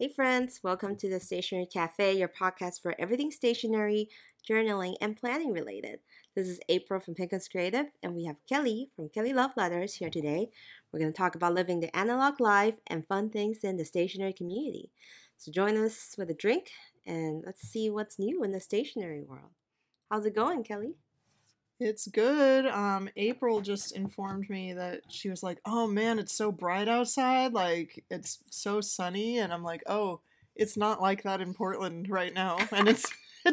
Hey, friends, welcome to the Stationery Cafe, your podcast for everything stationery, journaling, and planning related. This is April from Pinkins Creative, and we have Kelly from Kelly Love Letters here today. We're going to talk about living the analog life and fun things in the stationery community. So join us with a drink, and let's see what's new in the stationery world. How's it going, Kelly? It's good. Um, April just informed me that she was like, "Oh man, it's so bright outside. Like it's so sunny." And I'm like, "Oh, it's not like that in Portland right now." And it's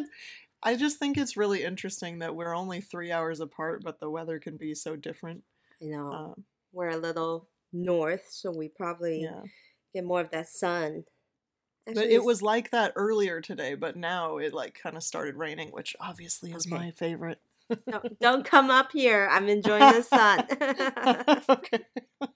I just think it's really interesting that we're only 3 hours apart, but the weather can be so different. I know. Um, we're a little north, so we probably yeah. get more of that sun. Actually, but it was like that earlier today, but now it like kind of started raining, which obviously is okay. my favorite no, don't come up here. I'm enjoying the sun. okay.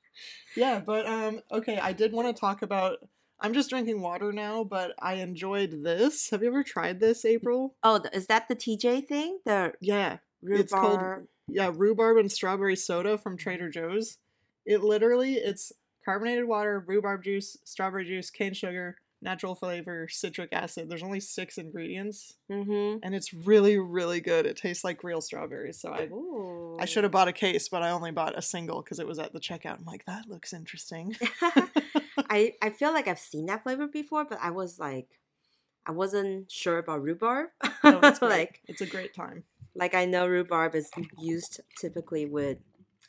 Yeah, but um okay, I did want to talk about I'm just drinking water now, but I enjoyed this. Have you ever tried this, April? Oh, is that the TJ thing? The Yeah. Rhubarb. It's called yeah, rhubarb and strawberry soda from Trader Joe's. It literally it's carbonated water, rhubarb juice, strawberry juice, cane sugar, natural flavor, citric acid. There's only six ingredients, mm-hmm. and it's really, really good. It tastes like real strawberries. So I, Ooh. I should have bought a case, but I only bought a single because it was at the checkout. I'm like, that looks interesting. I I feel like I've seen that flavor before, but I was like, I wasn't sure about rhubarb. no, it's like it's a great time. Like I know rhubarb is used typically with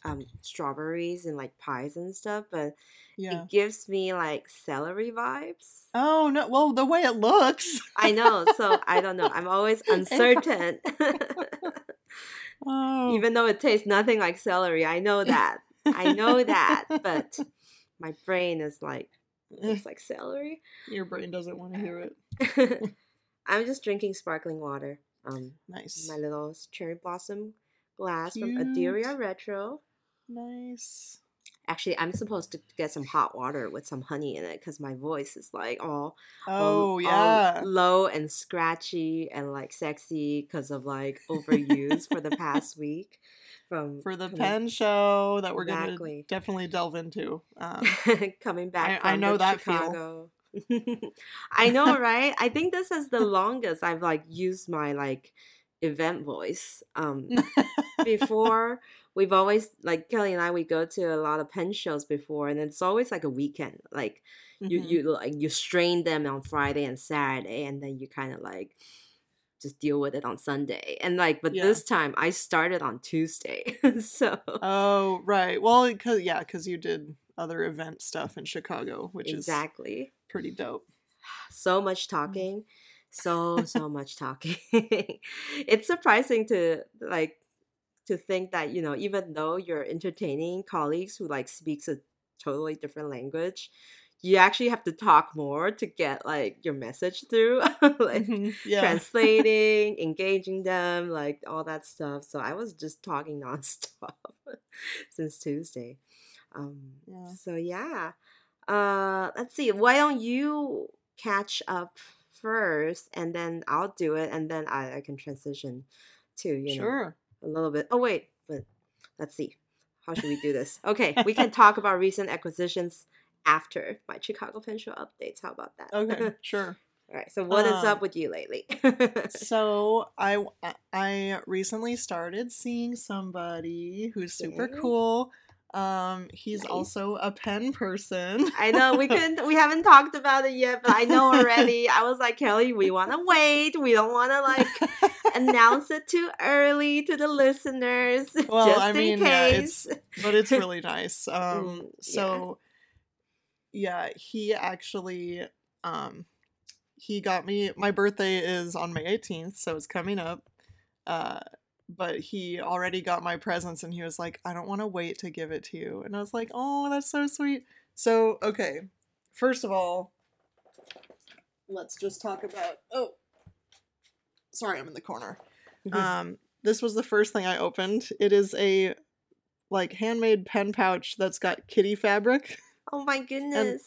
um, strawberries and like pies and stuff, but yeah. it gives me like celery vibes. Oh no! Well, the way it looks, I know. So I don't know. I'm always uncertain. oh. Even though it tastes nothing like celery, I know that. I know that, but my brain is like, it's like celery. Your brain doesn't want to hear it. I'm just drinking sparkling water. Um, nice. My little cherry blossom glass Cute. from Adira Retro. Nice. Actually, I'm supposed to get some hot water with some honey in it because my voice is like all oh all, yeah all low and scratchy and like sexy because of like overuse for the past week from for the pen show that we're exactly. gonna definitely delve into. Um, Coming back, I, I know that Chicago. feel. I know, right? I think this is the longest I've like used my like event voice. Um, before we've always like Kelly and I we go to a lot of pen shows before and it's always like a weekend like mm-hmm. you you like you strain them on Friday and Saturday and then you kind of like just deal with it on Sunday and like but yeah. this time I started on Tuesday so oh right well cause, yeah because you did other event stuff in Chicago which is exactly. is pretty dope so much mm. talking so so much talking it's surprising to like to think that you know even though you're entertaining colleagues who like speaks a totally different language you actually have to talk more to get like your message through like mm-hmm. yeah. translating engaging them like all that stuff so i was just talking nonstop since tuesday um yeah. so yeah uh let's see why don't you catch up first and then i'll do it and then i, I can transition to you sure. know a little bit. Oh wait, but let's see. How should we do this? Okay, we can talk about recent acquisitions after my Chicago Pen Show updates. How about that? Okay, sure. All right. So what um, is up um, with you lately? so I I recently started seeing somebody who's super cool. Um, he's nice. also a pen person. I know we couldn't, we haven't talked about it yet, but I know already. I was like, Kelly, we want to wait. We don't want to like announce it too early to the listeners. Well, just I mean, in case. Yeah, it's, but it's really nice. Um, mm, so yeah. yeah, he actually, um, he got me. My birthday is on May 18th, so it's coming up. Uh, but he already got my presents and he was like, I don't want to wait to give it to you. And I was like, oh, that's so sweet. So, okay, first of all, let's just talk about. Oh, sorry, I'm in the corner. Mm-hmm. Um, this was the first thing I opened. It is a like handmade pen pouch that's got kitty fabric. Oh my goodness.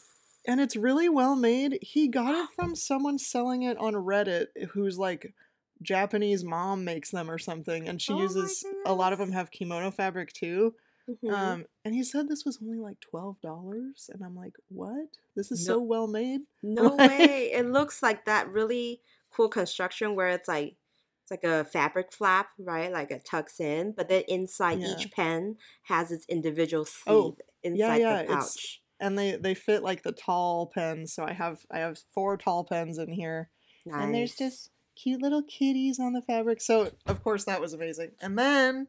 And, and it's really well made. He got it from someone selling it on Reddit who's like Japanese mom makes them or something, and she oh uses a lot of them have kimono fabric too. Mm-hmm. Um, and he said this was only like twelve dollars, and I'm like, what? This is no, so well made. No way! It looks like that really cool construction where it's like it's like a fabric flap, right? Like it tucks in, but then inside yeah. each pen has its individual sleeve oh, inside yeah, yeah. the pouch. It's, and they they fit like the tall pens. So I have I have four tall pens in here, nice. and there's just cute little kitties on the fabric. So of course that was amazing. And then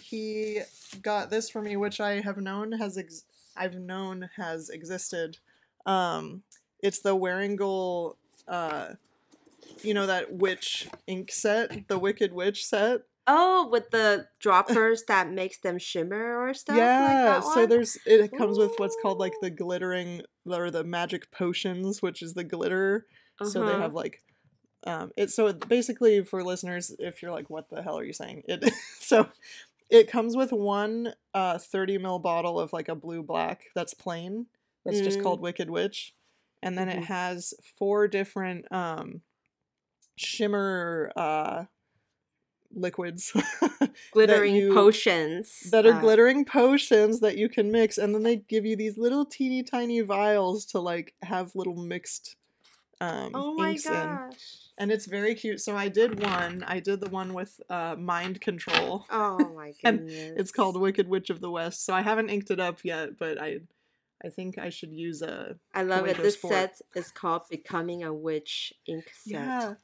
he got this for me, which I have known has ex- I've known has existed. Um, it's the Wearingeul, uh, you know that witch ink set, the Wicked Witch set. Oh, with the droppers that makes them shimmer or stuff. Yeah, like so there's it comes Ooh. with what's called like the glittering or the magic potions, which is the glitter. Uh-huh. So they uh-huh. have like um it so basically for listeners if you're like what the hell are you saying it so it comes with one uh 30 ml bottle of like a blue black that's plain. That's mm. just called Wicked Witch. And then mm-hmm. it has four different um shimmer uh liquids glittering you, potions that are uh, glittering potions that you can mix and then they give you these little teeny tiny vials to like have little mixed um oh my inks gosh. in and it's very cute. So I did one. I did the one with uh, mind control. Oh my goodness! it's called Wicked Witch of the West. So I haven't inked it up yet, but I, I think I should use a. I love it. This set is called Becoming a Witch ink set. Yeah.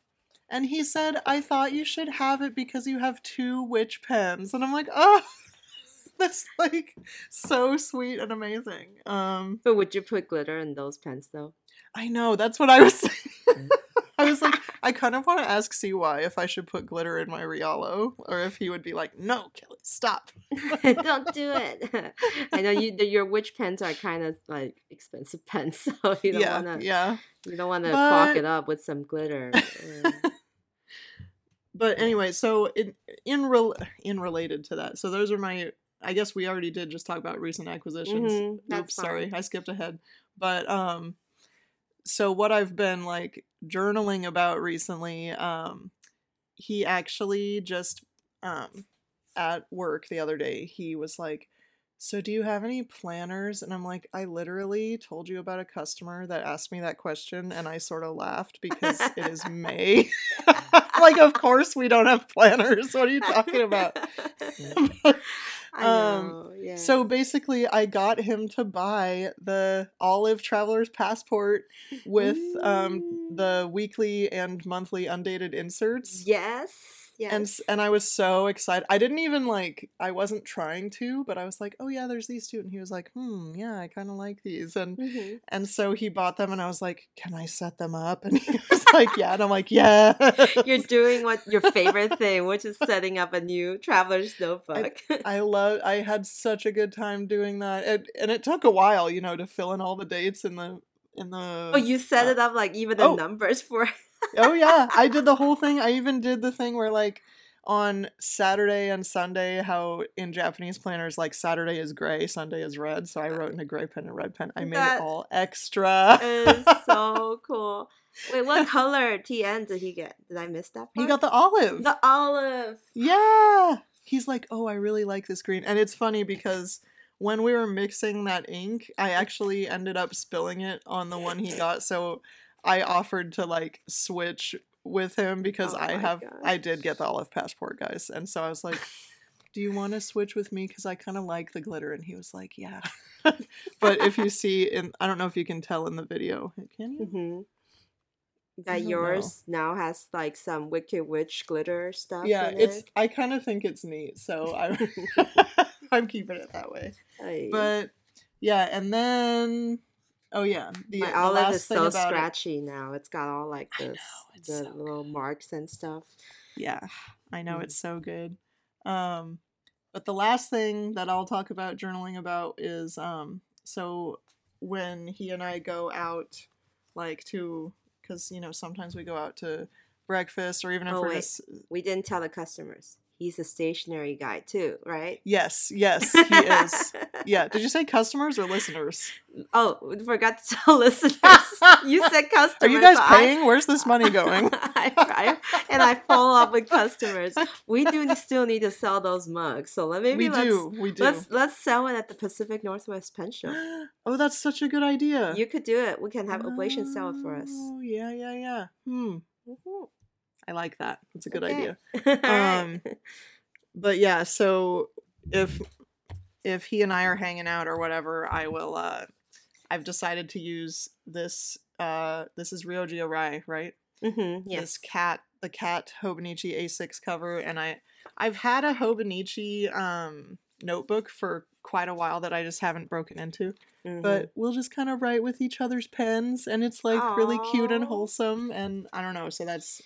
And he said, "I thought you should have it because you have two witch pens," and I'm like, "Oh." That's like so sweet and amazing. Um, but would you put glitter in those pens though? I know that's what I was saying. Mm. I was like, I kind of want to ask CY if I should put glitter in my Rialo, or if he would be like, "No, Kelly, stop, don't do it." I know you. Your witch pens are kind of like expensive pens, so you don't yeah, want to. Yeah. You don't want to but... clog it up with some glitter. but anyway, so in in rel- in related to that, so those are my. I guess we already did just talk about recent acquisitions. Mm-hmm, Oops, fine. sorry, I skipped ahead. But um, so what I've been like journaling about recently, um, he actually just um at work the other day, he was like, So do you have any planners? And I'm like, I literally told you about a customer that asked me that question and I sort of laughed because it is May. like, of course we don't have planners. What are you talking about? um, yeah. So basically, I got him to buy the Olive Traveler's Passport with um, the weekly and monthly undated inserts. Yes. Yes. And and I was so excited. I didn't even like I wasn't trying to, but I was like, "Oh yeah, there's these two." And he was like, "Hmm, yeah, I kind of like these." And mm-hmm. and so he bought them and I was like, "Can I set them up?" And he was like, "Yeah." And I'm like, "Yeah." You're doing what your favorite thing, which is setting up a new traveler's notebook. I, I love I had such a good time doing that. And and it took a while, you know, to fill in all the dates in the in the Oh, you set uh, it up like even the oh. numbers for oh yeah, I did the whole thing. I even did the thing where like on Saturday and Sunday, how in Japanese planners like Saturday is gray, Sunday is red. So I uh, wrote in a gray pen and red pen. I made that it all extra. is so cool. Wait, what color TN did he get? Did I miss that part? He got the olive. The olive. Yeah. He's like, oh, I really like this green. And it's funny because when we were mixing that ink, I actually ended up spilling it on the one he got. So I offered to like switch with him because oh I have gosh. I did get the olive passport, guys, and so I was like, "Do you want to switch with me? Because I kind of like the glitter." And he was like, "Yeah." but if you see in, I don't know if you can tell in the video, can you? Mm-hmm. That yours know. now has like some Wicked Witch glitter stuff. Yeah, it's. It. I kind of think it's neat, so I'm. I'm keeping it that way. Aye. But yeah, and then Oh yeah, the, my the olive is so scratchy it, now. It's got all like this, the so little good. marks and stuff. Yeah, I know mm. it's so good. Um, but the last thing that I'll talk about journaling about is um, so when he and I go out, like to, because you know sometimes we go out to breakfast or even if oh, we're wait. just we didn't tell the customers he's a stationary guy too, right? Yes, yes, he is. yeah. Did you say customers or listeners? Oh, we forgot to tell listeners. you said customers. Are you guys paying? I, Where's this money going? I, I, and I follow up with customers. We do still need to sell those mugs, so let maybe we let's, do. We do. Let's let's sell it at the Pacific Northwest Pen Show. oh, that's such a good idea. You could do it. We can have Oblation sell it for us. Oh yeah, yeah, yeah. Hmm. Mm-hmm. I like that. That's a good Okay. idea. Um, but yeah, so if if he and I are hanging out or whatever, I will. uh I've decided to use this. uh This is Ryoji Arai, right? mm-hmm, yes. This cat, the cat Hobonichi A6 cover, and I I've had a Hobonichi um notebook for quite a while that I just haven't broken into. Mhm. But we'll just kind of write with each other's pens, and it's like really cute and wholesome, and I don't know. So that's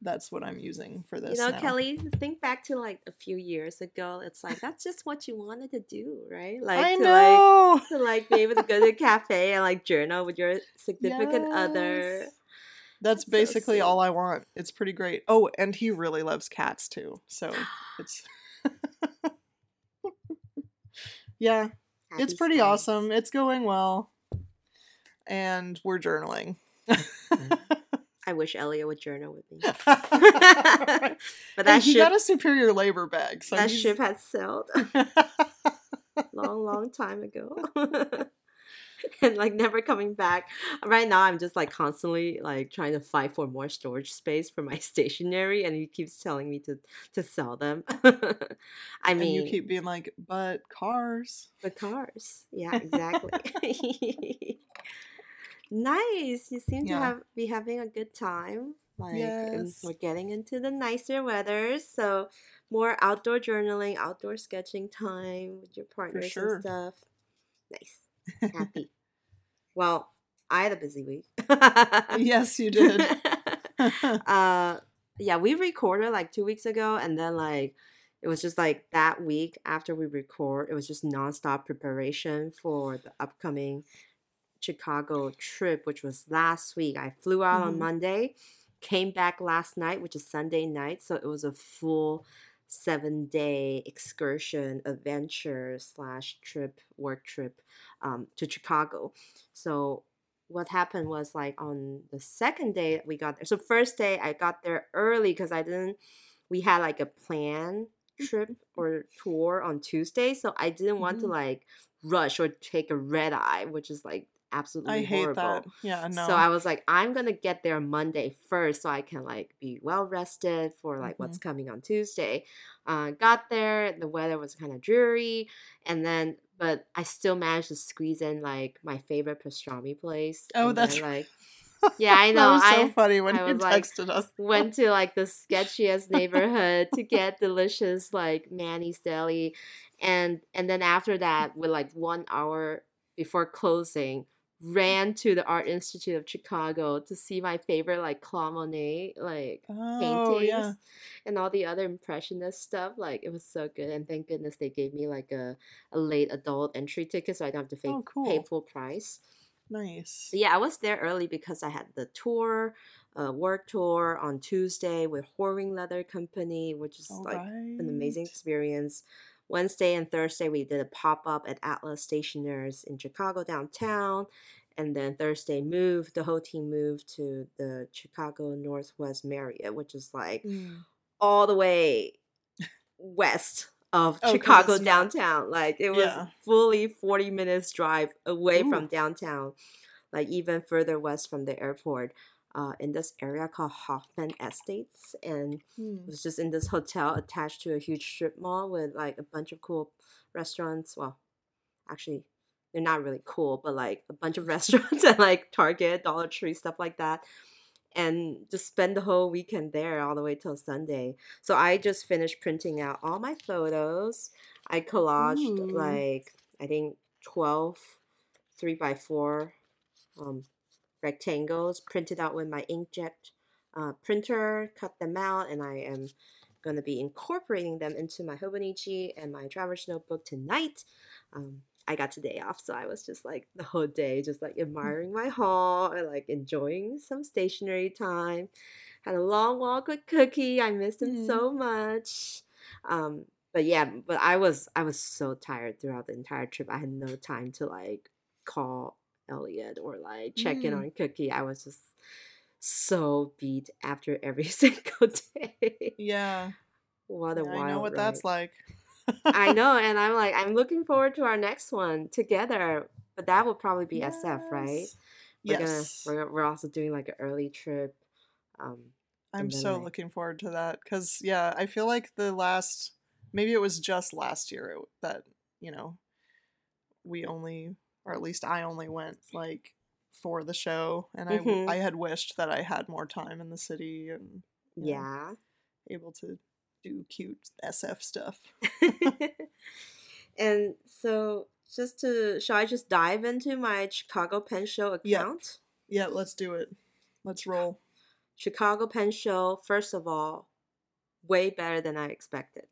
that's what I'm using for this. you know, now. Kelly, think back to like a few years ago. It's like that's just what you wanted to do, right? Like I to like know. to like be able to go to a cafe and like journal with your significant other. Yes. That's That's so basically all. I want. It's pretty great. Oh, and he really loves cats too. So it's yeah, it's pretty skies. awesome. It's going well, and we're journaling. Mm. I wish Elliot would journal with me. but that he ship got a superior labor bag, so that he's- ship had sailed long, long time ago. and like never coming back. Right now I'm just like constantly like trying to fight for more storage space for my stationery and he keeps telling me to to sell them. I and mean you keep being like, but cars. but cars. Yeah, exactly. Nice. You seem Yeah. to have be having a good time. Like Yes. we're getting into the nicer weather, so more outdoor journaling, outdoor sketching time with your partners sure. and stuff. Nice. Happy. well, I had a busy week. yes, you did. uh yeah we recorded like two weeks ago and then like it was just like that week after we record it was just nonstop preparation for the upcoming chicago trip which was last week i flew out on Mhm. monday came back last night which is sunday night so it was a full seven day excursion adventure slash trip work trip um, to chicago so what happened was like on the second day we got there. So first day I got there early because I didn't. We had like a plan trip or tour on Tuesday, so I didn't want to Mhm. like rush or take a red eye, which is like absolutely I hate horrible. that. Yeah, no. So I was like, I'm gonna get there Monday first, so I can like be well rested for like what's coming on Tuesday. Uh, got there, the weather was kind of dreary, and then but I still managed to squeeze in like my favorite pastrami place. Oh, that's then, like yeah, I know. so I funny when I you was like, texted us. went to like the sketchiest neighborhood to get delicious like Manny's Deli, and and then after that, with like one hour before closing, ran to the Art Institute of Chicago to see my favorite like Claude Monet like Oh, paintings yeah. and all the other impressionist stuff. Like it was so good, and thank goodness they gave me like a, a late adult entry ticket, so I don't have to pay, Oh, pay full price. Nice. Yeah, I was there early because I had the tour, uh, work tour on Tuesday with Horween Leather Company, which is All like an amazing experience. Wednesday and Thursday we did a pop up at Atlas Stationers in Chicago downtown, and then Thursday moved the whole team moved to the Chicago Northwest Marriott, which is like Mm. all the way west of Oh, Chicago downtown. Like it was Yeah. fully 40 minutes drive away Ooh. from downtown, like even further west from the airport. Uh, in this area called Hoffman Estates, and it Hmm. was just in this hotel attached to a huge strip mall with like a bunch of cool restaurants. Well, actually, they're not really cool, but like a bunch of restaurants and like Target, Dollar Tree, stuff like that. And just spend the whole weekend there all the way till Sunday. So I just finished printing out all my photos. I collaged Ooh. like I think 12 three by four um, rectangles printed out with my inkjet uh, printer, cut them out, and I am going to be incorporating them into my Hobonichi and my traverse notebook tonight. Um, I got today off, so I was just like the whole day, just like admiring my haul and like enjoying some stationery time. had a long walk with Cookie. I missed him mm. so much. Um, but yeah, but I was I was so tired throughout the entire trip. I had no time to like call Elliot or like check mm. in on Cookie. I was just so beat after every single day. Yeah. What a yeah, wild I know what ride. that's like. I know, and I'm like, I'm looking forward to our next one together. But that will probably be yes. SF, right? We're yes. Gonna, we're, we're also doing like an early trip. Um, I'm so like... looking forward to that because yeah, I feel like the last maybe it was just last year that you know we only or at least I only went like for the show and mm-hmm. I I had wished that I had more time in the city and yeah know, able to do cute SF stuff. and so just to shall I just dive into my Chicago Pen Show account? Yeah, yeah let's do it. Let's roll. Chicago Pen Show, first of all, way better than I expected.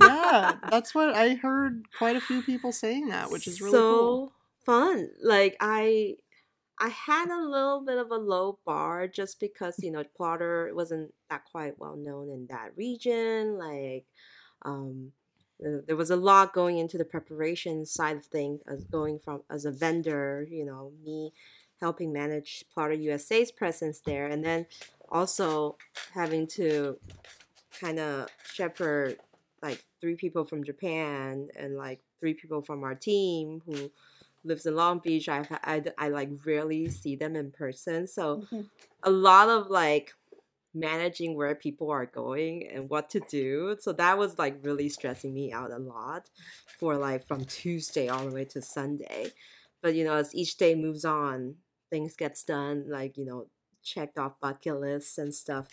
yeah, that's what I heard quite a few people saying that, which is really so cool. Fun. Like I I had a little bit of a low bar just because, you know, Plotter wasn't that quite well known in that region. Like, um, there was a lot going into the preparation side of things as going from as a vendor, you know, me helping manage Plotter USA's presence there, and then also having to kind of shepherd like three people from Japan and like three people from our team who lives in Long Beach. I I, I like rarely see them in person, so mm-hmm. a lot of like managing where people are going and what to do. So that was like really stressing me out a lot for like from Tuesday all the way to Sunday. But you know, as each day moves on, things gets done, like, you know, checked off bucket lists and stuff.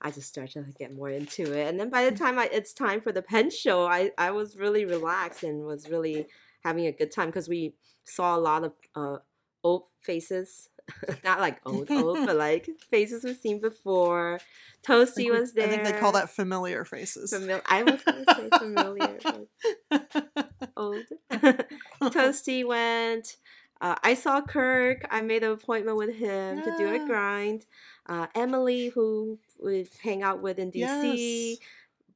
I just started to get more into it. And then by the mm. time I, it's time for the pen show, I, I was really relaxed and was really having a good time because we saw a lot of uh, old faces. Not like old, old, but like faces we've seen before. Toasty was there. I think they call that familiar faces. Famil- I was going to say familiar. old. Toasty went. Uh, I saw Kirk. I made an appointment with him yeah. to do a grind. Uh, Emily, who we hang out with in DC. Yes.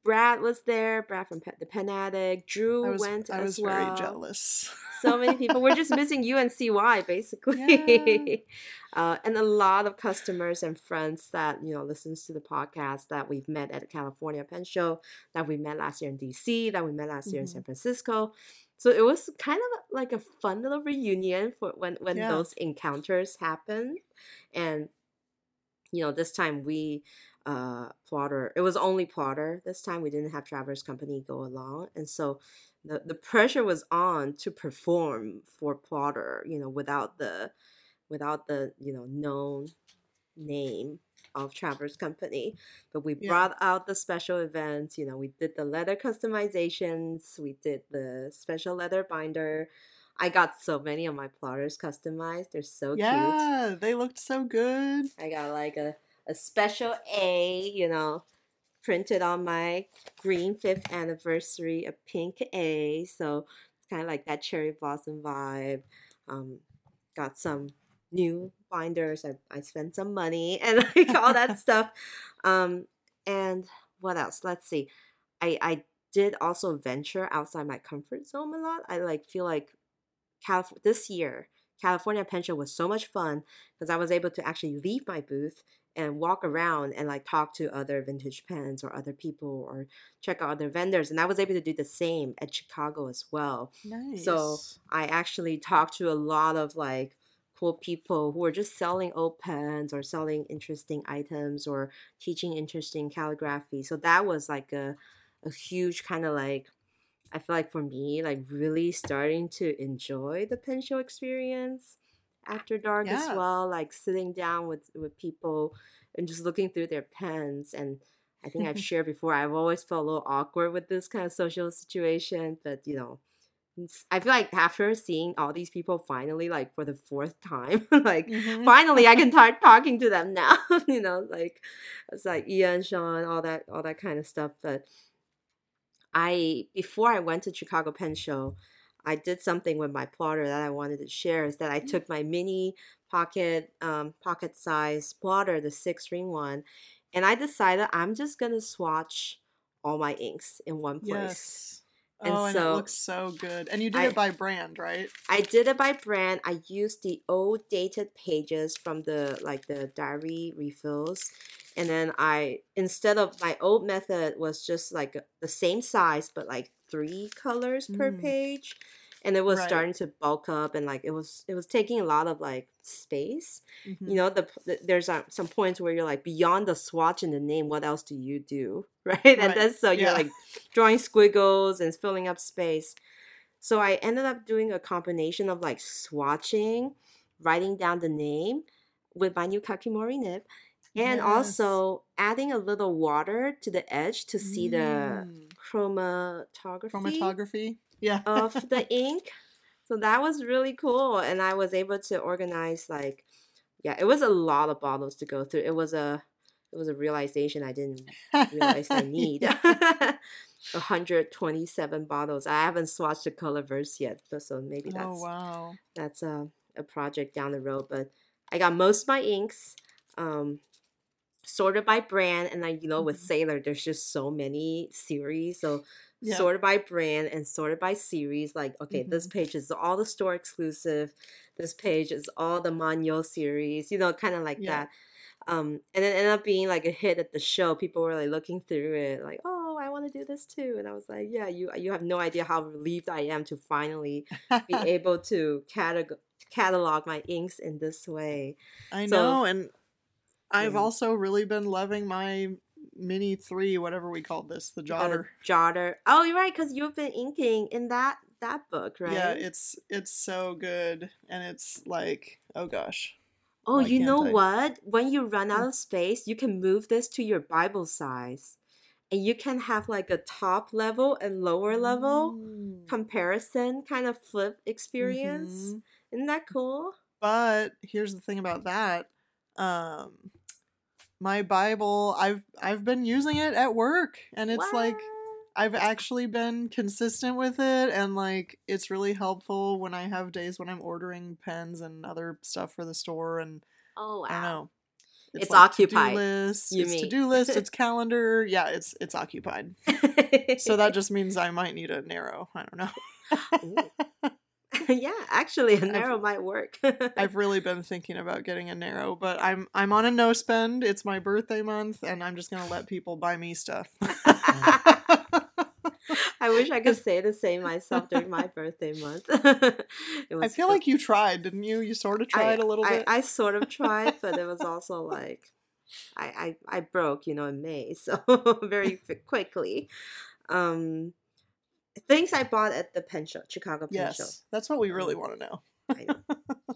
Brad was there. Brad from the Pen Addict. Drew was, went I as well. I was very jealous. so many people. We're just missing you and CY basically. Yeah. uh, and a lot of customers and friends that you know listens to the podcast that we've met at the California Pen Show, that we met last year in DC, that we met last mm-hmm. year in San mm-hmm. Francisco. So it was kind of like a fun little reunion for when when yeah. those encounters happen, and you know this time we uh plotter it was only plotter this time we didn't have Traveler's Company go along and so the, the pressure was on to perform for plotter you know without the without the you know known name of Traveler's Company. But we yeah. brought out the special events. You know, we did the leather customizations, we did the special leather binder. I got so many of my plotters customized. They're so yeah, cute. Yeah, they looked so good. I got like a, a special A, you know, printed on my green fifth anniversary, a pink A. So it's kind of like that cherry blossom vibe. Um, got some new binders. I, I spent some money and like all that stuff. Um, and what else? Let's see. I, I did also venture outside my comfort zone a lot. I like feel like Calif- this year California Pen Show was so much fun because I was able to actually leave my booth and walk around and like talk to other vintage pens or other people or check out other vendors and i was able to do the same at chicago as well nice. so i actually talked to a lot of like cool people who are just selling old pens or selling interesting items or teaching interesting calligraphy. So that was like a, a huge kind of like I feel like for me, like really starting to enjoy the pen show experience after dark yeah. as well. Like sitting down with with people and just looking through their pens and I think I've shared before. I've always felt a little awkward with this kind of social situation, but you know, I feel like after seeing all these people finally, like for the fourth time, like mm-hmm. finally I can start talking to them now. you know, like it's like Ian, Sean, all that, all that kind of stuff. But I before I went to Chicago Pen Show, I did something with my plotter that I wanted to share. Is that I mm-hmm. took my mini pocket, um, pocket size plotter, the six ring one, and I decided I'm just gonna swatch all my inks in one place. Yes. And oh, and so, it looks so good. And you did I, it by brand, right? I did it by brand. I used the old dated pages from the like the diary refills. And then I instead of my old method was just like the same size but like three colors mm. per page and it was right. starting to bulk up and like it was it was taking a lot of like space mm-hmm. you know the, the there's uh, some points where you're like beyond the swatch and the name what else do you do right, right. and then so you're like drawing squiggles and filling up space so i ended up doing a combination of like swatching writing down the name with my new kakimori nib and yes. also adding a little water to the edge to see mm. the chromatography chromatography yeah. of the ink. So that was really cool. And I was able to organize like yeah, it was a lot of bottles to go through. It was a it was a realization I didn't realize I need. 127 bottles. I haven't swatched the Colorverse yet, so maybe oh, that's oh, wow. that's a, a project down the road. But I got most of my inks. Um, sorted by brand and like you know with mm-hmm. sailor there's just so many series so yeah. sorted by brand and sorted by series like okay mm-hmm. this page is all the store exclusive this page is all the manyo series you know kind of like yeah. that um and it ended up being like a hit at the show people were like looking through it like oh i want to do this too and i was like yeah you you have no idea how relieved i am to finally be able to catalog catalog my inks in this way i so, know and I've also really been loving my mini three, whatever we called this, the jotter. The jotter. Oh, you're right, because you've been inking in that that book, right? Yeah, it's it's so good, and it's like, oh gosh. Oh, you know I? what? When you run out of space, you can move this to your Bible size. And you can have like a top level and lower level mm. comparison kind of flip experience. Mm-hmm. Isn't that cool? But here's the thing about that. Um, my Bible, I've I've been using it at work and it's what? like I've actually been consistent with it and like it's really helpful when I have days when I'm ordering pens and other stuff for the store and oh wow. I don't know. It's, it's like occupied. List, you it's to-do list, it's calendar. Yeah, it's it's occupied. so that just means I might need a narrow. I don't know. yeah, actually, a narrow I've, might work. I've really been thinking about getting a narrow, but I'm I'm on a no spend. It's my birthday month, and I'm just gonna let people buy me stuff. I wish I could say the same myself during my birthday month. I feel like you tried, didn't you? You sort of tried I, a little bit. I, I sort of tried, but it was also like I, I I broke, you know, in May, so very quickly. Um, things I bought at the pen show, Chicago pen yes, show. That's what we really um, want to know. know.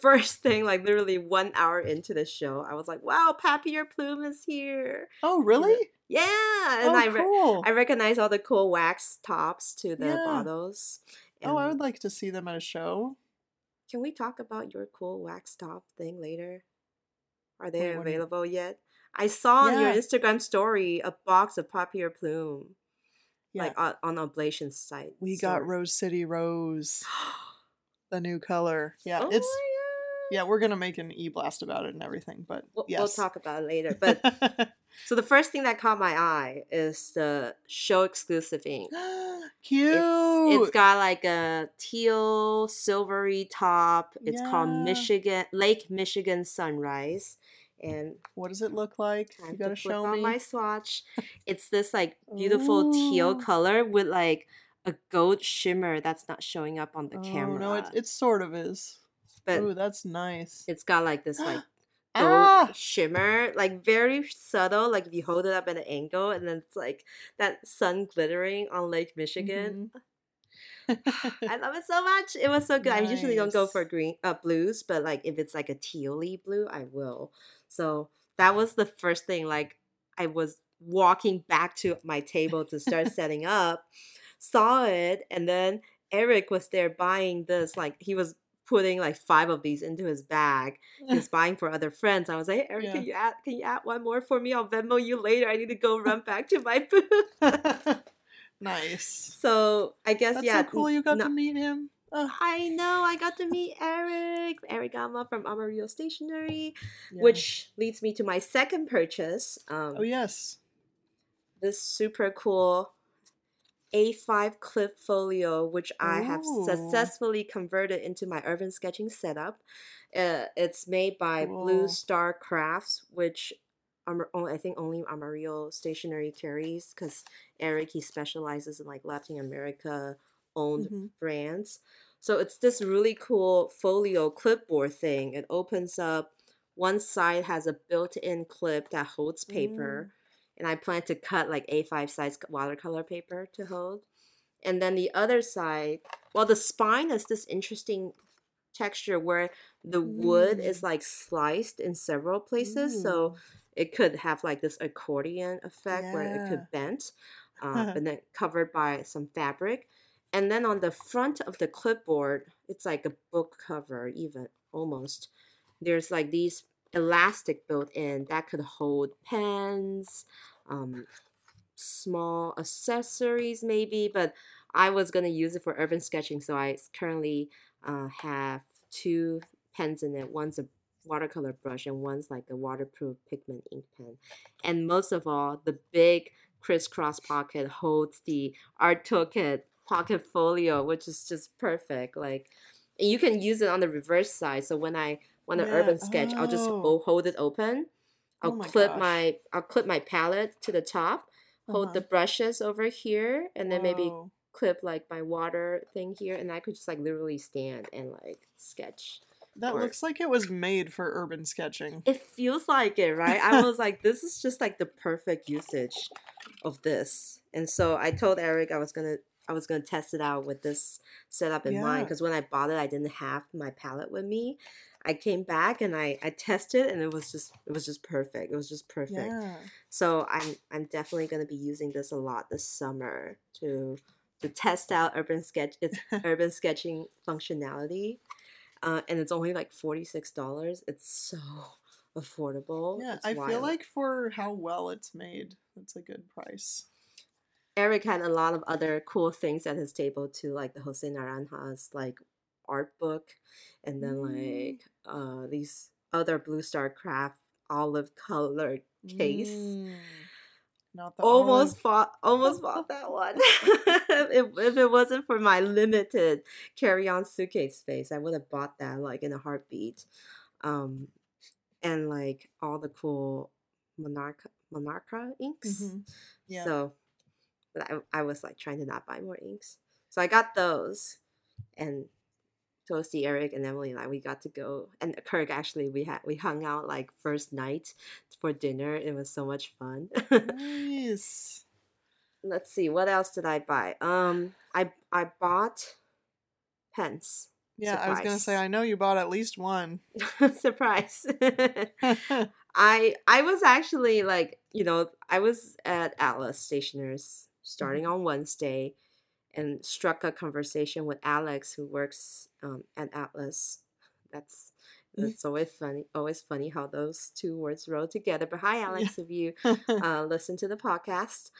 First thing, like literally one hour into the show, I was like, "Wow, Papier Plume is here!" Oh, really? Yeah, and oh, I re- cool. I recognize all the cool wax tops to the yeah. bottles. And oh, I would like to see them at a show. Can we talk about your cool wax top thing later? Are they Wait, available yet? I saw yeah. on your Instagram story a box of Papier Plume yeah. like on, on Oblation site. We so. got Rose City Rose, the new color. Yeah, oh it's yeah. We're gonna make an e blast about it and everything, but we'll, yes. we'll talk about it later. But so the first thing that caught my eye is the show exclusive ink. Cute. It's, it's got like a teal silvery top. It's yeah. called Michigan Lake Michigan Sunrise and what does it look like? You gotta show me. on my swatch. It's this like beautiful Ooh. teal color with like a gold shimmer that's not showing up on the oh, camera. No, it, it sort of is. But Ooh, that's nice. It's got like this like gold ah! shimmer, like very subtle. Like if you hold it up at an angle, and then it's like that sun glittering on Lake Michigan. Mm-hmm. I love it so much. It was so good. Nice. I usually don't go for green uh, blues, but like if it's like a tealy blue, I will. So that was the first thing. Like I was walking back to my table to start setting up, saw it, and then Eric was there buying this. Like he was putting like five of these into his bag. He's buying for other friends. I was like, hey, Eric, yeah. can you add can you add one more for me? I'll Venmo you later. I need to go run back to my booth. nice. So I guess That's yeah. So cool you got to meet him. Oh. I know. I got to meet Eric, Eric Gama from Amarillo Stationery, yeah. which leads me to my second purchase. Um, oh yes, this super cool A5 clip folio, which I have successfully converted into my urban sketching setup. Uh, it's made by. Blue Star Crafts, which I think only Amarillo Stationery carries because Eric he specializes in like Latin America owned mm-hmm. brands. So it's this really cool folio clipboard thing. It opens up. One side has a built-in clip that holds paper, mm. and I plan to cut like A5 size watercolor paper to hold. And then the other side, well, the spine is this interesting texture where the wood is mm. like sliced in several places. Mm. So it could have like this accordion effect yeah. where it could bend, uh, and then covered by some fabric. And then on the front of the clipboard, it's like a book cover, even almost. There's like these elastic built in that could hold pens, um, small accessories maybe, but I was gonna use it for urban sketching, so I currently uh, have two pens in it. One's a watercolor brush and one's like a waterproof pigment ink pen. And most of all, the big crisscross pocket holds the art toolkit pocket folio, which is just perfect. Like you can use it on the reverse side. So when I want an yeah. urban sketch, oh. I'll just oh. hold it open. I'll oh my clip gosh. my I'll clip my palette to the top, hold uh-huh. the brushes over here, and then Whoa. maybe clip like my water thing here, and I could just like literally stand and like sketch. That or, looks like it was made for urban sketching. It feels like it, right? I was like, this is just like the perfect usage of this. And so I told Eric I was gonna I was gonna test it out with this setup in yeah. mind because when I bought it, I didn't have my palette with me. I came back and I I tested and it was just it was just perfect. It was just perfect. Yeah. So I'm I'm definitely gonna be using this a lot this summer to to test out urban sketch its urban sketching functionality uh, and it's only like forty six dollars. It's so affordable. Yeah, it's I wild. feel like for how well it's made, it's a good price. Eric had a lot of other cool things at his table too, like the Jose Naranja's like art book, and then mm. like uh, these other Blue Star Craft olive colored case. Mm. Almost bought almost bought that one. if, if it wasn't for my limited carry-on suitcase space, I would have bought that like in a heartbeat. Um, and like all the cool Monarch Monarcha inks. Mm-hmm. Yeah. So, but I I was like trying to not buy more inks, so I got those, and Toasty, Eric, and Emily and I, we got to go. And Kirk actually, we had we hung out like first night for dinner. It was so much fun. nice. Let's see, what else did I buy? Um, I I bought pens. Yeah, Surprise. I was gonna say I know you bought at least one. Surprise. I I was actually like, you know, I was at Atlas Stationers starting on Wednesday and struck a conversation with Alex, who works um, at Atlas. That's mm. that's always funny. Always funny how those two words roll together. But hi, Alex, if you uh, listen to the podcast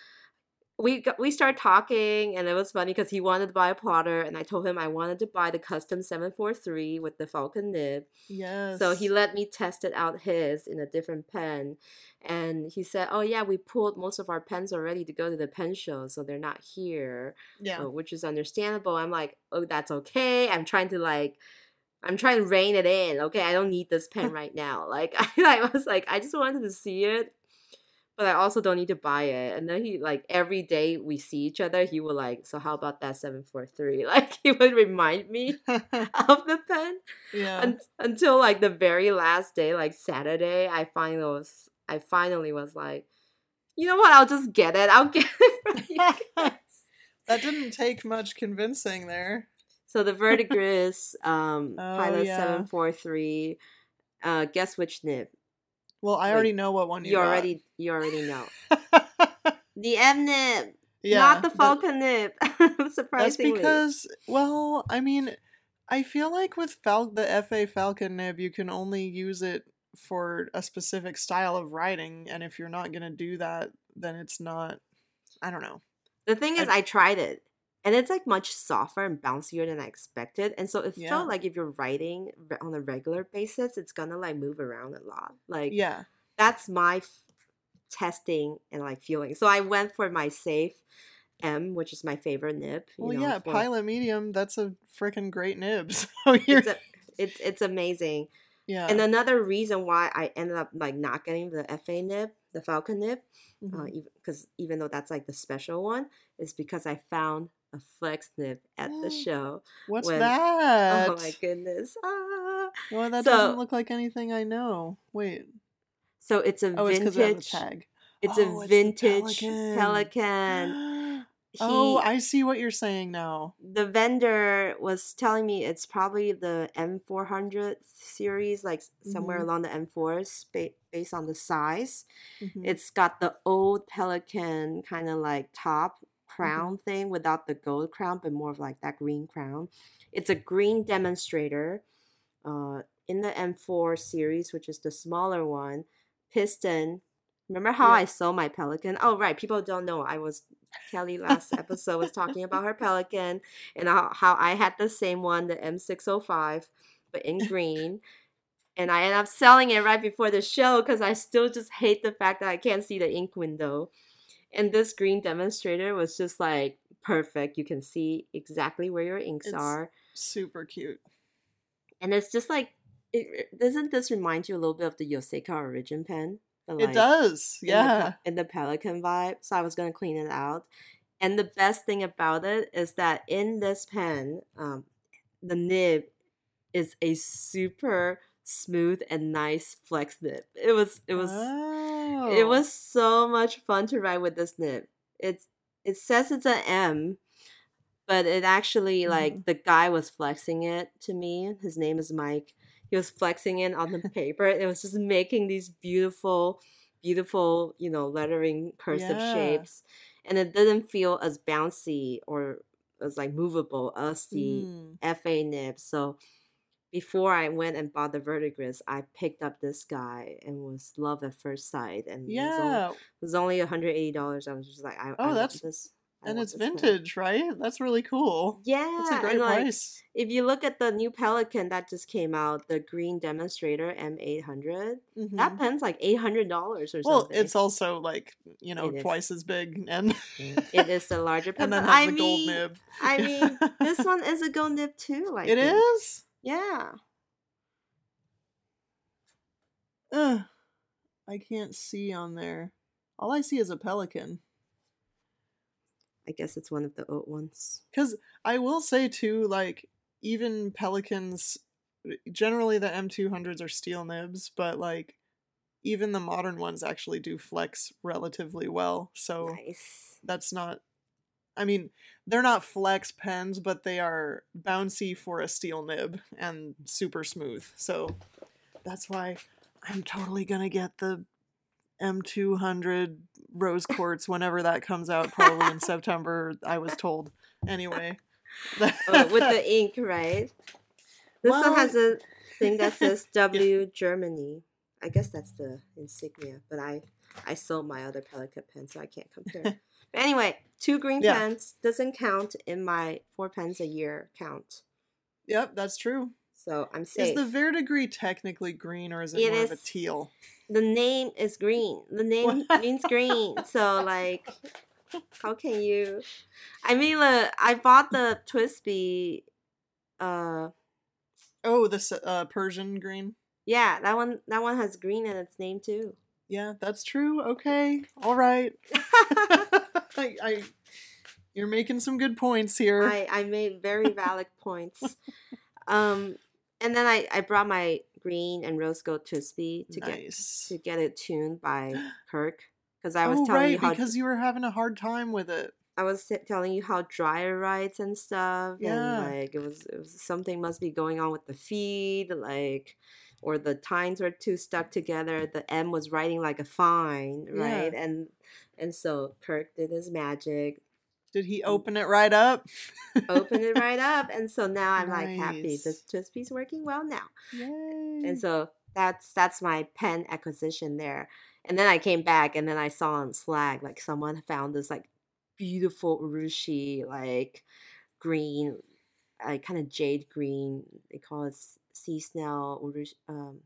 we got, we started talking and it was funny because he wanted to buy a plotter and I told him I wanted to buy the custom 743 with the falcon nib. Yes. So he let me test it out his in a different pen and he said, "Oh yeah, we pulled most of our pens already to go to the pen show, so they're not here." Yeah. Uh, which is understandable. I'm like, "Oh, that's okay. I'm trying to like I'm trying to rein it in. Okay, I don't need this pen right now. Like I, I was like, I just wanted to see it but I also don't need to buy it. And then he like every day we see each other, he would like, so how about that seven four three? Like he would remind me of the pen. Yeah. Un- until like the very last day, like Saturday, I finally was I finally was like, you know what? I'll just get it. I'll get it from you guys. that didn't take much convincing there. So the Verdigris um, oh, Pilot yeah. seven four three. Uh, guess which nib? Well, I already know what one you, you already you already know. the M nib. Yeah, not the Falcon nib. Surprisingly. That's because well, I mean, I feel like with Fal- the FA Falcon nib, you can only use it for a specific style of writing, and if you're not gonna do that, then it's not. I don't know. The thing is, I, I tried it. And it's like much softer and bouncier than I expected. And so it Yeah. felt like if you're writing on a regular basis, it's gonna like move around a lot. Like Yeah. that's my f- testing and like feeling. So I went for my safe M, which is my favorite nib. You Well, know, yeah, for- pilot medium, that's a freaking great nib. So It's, a, it's it's amazing. yeah. And another reason why I ended up like not getting the FA nib, the Falcon nib, Mhm. uh, even because even though that's like the special one, is because I found a flex nib at the show. What's when- that? Oh my goodness! Ah. Well, that So- doesn't look like anything I know. Wait. So it's a Oh, it's vintage. tag. It's Oh, a it's vintage Pelikan. Pelikan. He, oh, I see what you're saying now. the vendor was telling me it's probably the M400 series, like somewhere Mhm. along the M4s, ba- based on the size. Mhm. It's got the old Pelikan kind of like top Mm-hmm. crown thing without the gold crown, but more of like that green crown. It's a green demonstrator. Uh, in the M4 series, which is the smaller one, piston. Remember how Yeah. I sold my Pelikan? Oh, right. People don't know. I was Kelly last episode was talking about her Pelikan and how, how I had the same one, the M605, but in green. And I ended up selling it right before the show because I still just hate the fact that I can't see the ink window. And this green demonstrator was just like perfect. You can see exactly where your inks It's- are. Super cute. And it's just like, it, doesn't this remind you a little bit of the Yoseka Origin pen? The, it like, does. in the Yeah. in the Pelikan vibe. So I was gonna clean it out. And the best thing about it is that in this pen, um, the nib is a super smooth and nice flex nib. It was it was Oh. It was so much fun to write with this nib. It's it says it's an M, but it actually like Mhm. the guy was flexing it to me. His name is Mike. He was flexing it on the paper. It was just making these beautiful, beautiful, you know, lettering cursive Yeah. shapes, and it didn't feel as bouncy or as like movable as the Mm. FA nib. So before I went and bought the Verdigris, I picked up this guy and was love at first sight. And it was only, Yeah. it was only $180. I was just like, I, I Oh, want that's- this. I And it's vintage, right? That's really cool. Yeah, That's a great like price. if you look at the new Pelikan that just came out, the green demonstrator M800, that Mhm. pen's like $800 or Well, something. Well, it's also like, you know, It is. twice as big and it is the larger pen. and then has I the gold mean, nib. I mean, this one is a gold nib too. Like It is? Yeah. Ugh. I can't see on there. All I see is a pelican. I guess it's one of the oat ones. Because I will say too, like even Pelikans, eh, generally the M200s are steel nibs, but like even the modern ones actually do flex relatively well. So Nice. that's not. I mean, they're not flex pens, but they are bouncy for a steel nib and super smooth. So that's why I'm totally gonna get the M200 rose quartz whenever that comes out, probably in September. I was told. Anyway, Oh, with the ink, right? This one has a thing that says W Germany. I guess that's the insignia, but I I sold my other Pelikan pen, so I can't compare. but anyway, two green Yeah. pens doesn't count in my four pens a year count. Yep, that's true. So I'm safe. Is the verdigris technically green or is it, It more of a teal? the name is green. The name means green. So like, how can you? I mean, look, I bought the TWSBI. Uh, Oh, this uh, Persian green. yeah, that one. That one has green in its name too. Yeah, that's true. Okay, all right. I, I, you're making some good points here. I I made very valid points. Um, and then I I brought my green and rose gold TWSBI to get to get it tuned by Kirk because I was oh, telling right, you how because you were having a hard time with it. I was t- telling you how dry it writes and stuff, Yeah. and like it was, it was something must be going on with the feed, like, or the tines were too stuck together. The M was writing like a fine, right? And and so Kirk did his magic, Did he open it right up? open it right up, and so now I'm like happy. This This TWSBI's working well now, Yay. and so that's that's my pen acquisition there. And then I came back, and then I saw on Slack like someone found this like beautiful urushi, like green, like kind of jade green. They call it sea snail urushi, um,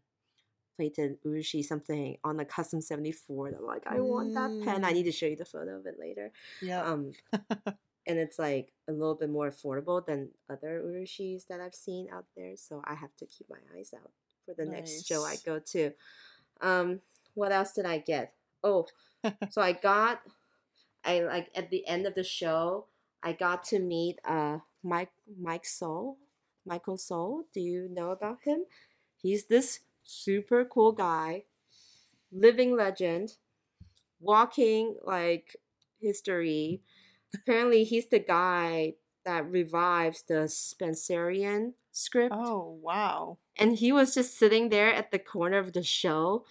plated urushi something on the custom 74 i'm like i want that pen. I need to Mm. show you the photo of it later. Yeah. um and it's like a little bit more affordable than other urushis that i've seen out there so i have to keep my eyes out for the next show i go to. Um what else did i get? Oh so i got i like at the end of the show i got to meet uh mike mike Sull michael Sull. Do you know about him? He's this super cool guy living legend walking like history apparently he's the guy that revives the spencerian script Oh wow. and he was just sitting there at the corner of the show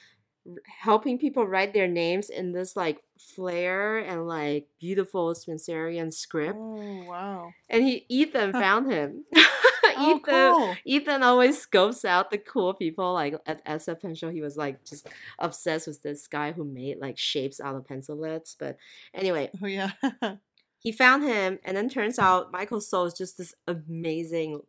helping people write their names in this like flair and like beautiful spencerian script Oh wow. and he ethan found him Oh ethan cool. ethan always scopes out the cool people like at SF Pen Show he was like just obsessed with this guy who made like shapes out of pencil leads but anyway Oh yeah. he found him and then turns out michael Sull is just this amazing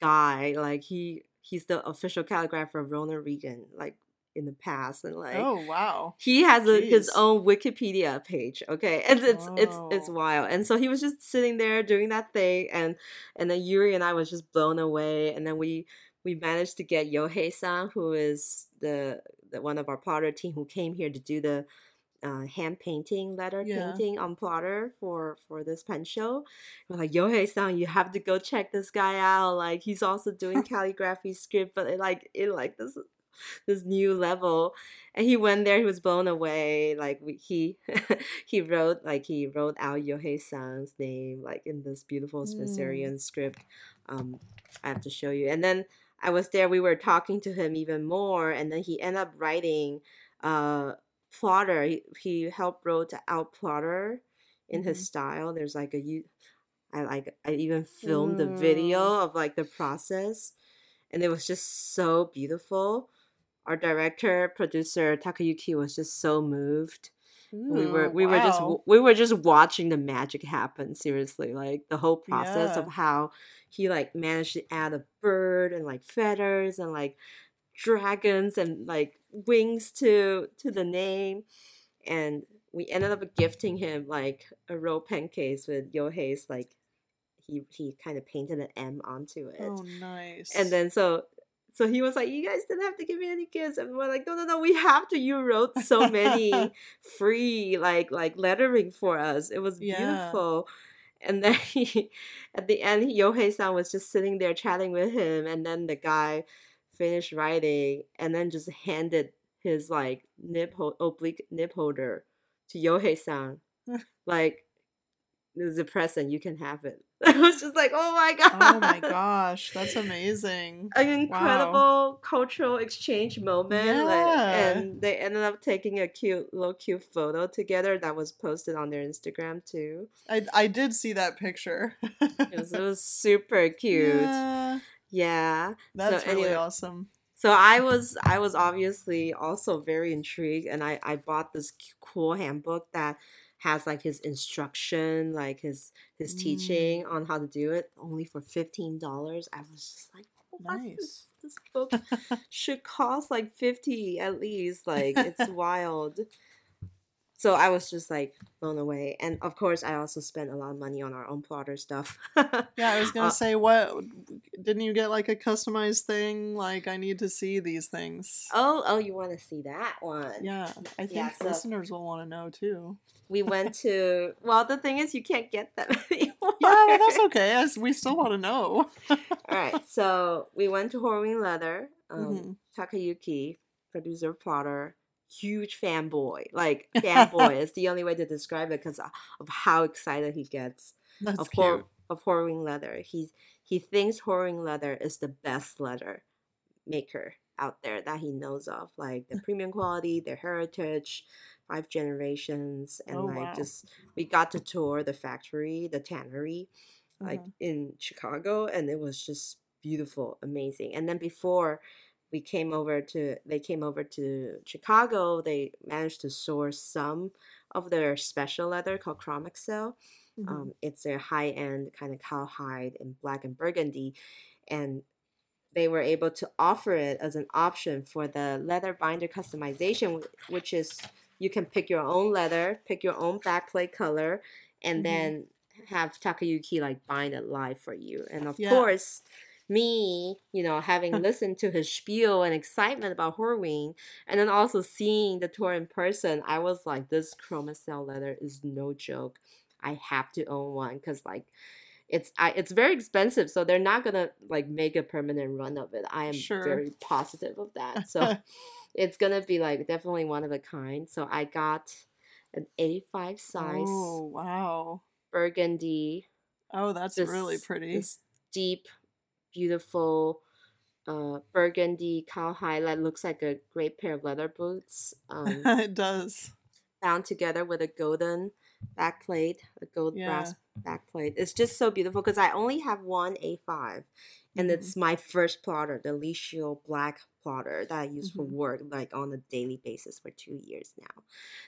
guy like he he's the official calligrapher of ronald reagan like in the past and like oh wow. he has a, his own wikipedia page okay and it's it's it's Oh. wild and so he was just sitting there doing that thing and and then yuri and i was just blown away and then we we managed to get yohei-san who is the, the one of our plotter team who came here to do the uh, hand painting, letter Yeah. painting on plotter for for this pen show. We're like, Yohei-san, you have to go check this guy out. Like he's also doing calligraphy script, but it, like it like this this new level. And he went there, he was blown away. Like he he wrote like he wrote out Yohei-san's name like in this beautiful Mm. Script. Um, I have to show you. And then I was there. We were talking to him even more, and then he ended up writing uh plotter. He, he helped wrote out plotter in his Mhm. style. There's like a you. I like I even filmed the video of like the process, and it was just so beautiful. Our director, producer Takayuki was just so moved. we were Ooh, we were just we were just watching the magic happen seriously like the whole process Yeah. of how he like managed to add a bird and like feathers and like dragons and like wings to to the name and we ended up gifting him like a roll pen case with Yohei's like he he kind of painted an M onto it Oh nice. and then so so he was like, You guys didn't have to give me any gifts. And we're like, No, no, no, we have to. You wrote so many free like like lettering for us. It was Yeah. beautiful. And then he at the end Yohei san was just sitting there chatting with him and then the guy finished writing and then just handed his like nib oblique nib holder to Yohei san. like this is a present, you can have it. I was just like, oh my god. oh my gosh, that's amazing. an incredible cultural exchange moment like, and they ended up taking a cute little cute photo together that was posted on their instagram too I I did see that picture. it was, it was super cute Yeah, yeah that's really anyway, awesome. so i was i was obviously also very intrigued and i i bought this cool handbook that has like his instruction like his his Mm. teaching on how to do it only for $15 i was just like Nice. this, this book should cost like 50 at least like it's wild so i was just like blown away and of course i also spent a lot of money on our own plotter stuff Yeah, I was gonna Uh, say, what didn't you get like a customized thing? Like, I need to see these things. oh oh you want to see that one Yeah, I think Yeah, so- listeners will want to know too. we went to well the thing is you can't get them anymore Yeah, well, that's okay. As we still want to know. all right so we went to horween leather um, Mhm. takayuki producer plotter huge fanboy like fanboy is the only way to describe it because of how excited he gets That's of cute. hor- of leather. He he thinks Horween leather is the best leather maker out there that he knows of, like the premium quality, their heritage, five generations, and Oh, like wow. just we got to tour the factory, the tannery, like Mhm. in Chicago, and it was just beautiful, amazing. And then before we came over to they came over to Chicago. They managed to source some of their special leather called Chrome Excel. Mm-hmm. Um, it's their high end kind of cowhide in black and burgundy, and they were able to offer it as an option for the leather binder customization, which is you can pick your own leather, pick your own backplate color, and mm-hmm. then have Takayuki like bind it live for you. And of yeah. course, me, you know, having listened to his spiel and excitement about Horween, and then also seeing the tour in person, I was like, this Chrome cell leather is no joke. I have to own one because like it's I, it's very expensive, so they're not gonna like make a permanent run of it. I am sure. very positive of that. So it's gonna be like definitely one of a kind. So I got an 85 size. Oh wow! Burgundy. Oh, that's this, really pretty. This deep beautiful uh, burgundy cowhide that looks like a great pair of leather boots. Um, it does. Bound together with a golden backplate, a gold yeah. brass backplate. It's just so beautiful because I only have one A5 and mm-hmm. it's my first plotter, the Licio black plotter that I use mm-hmm. for work like on a daily basis for two years now.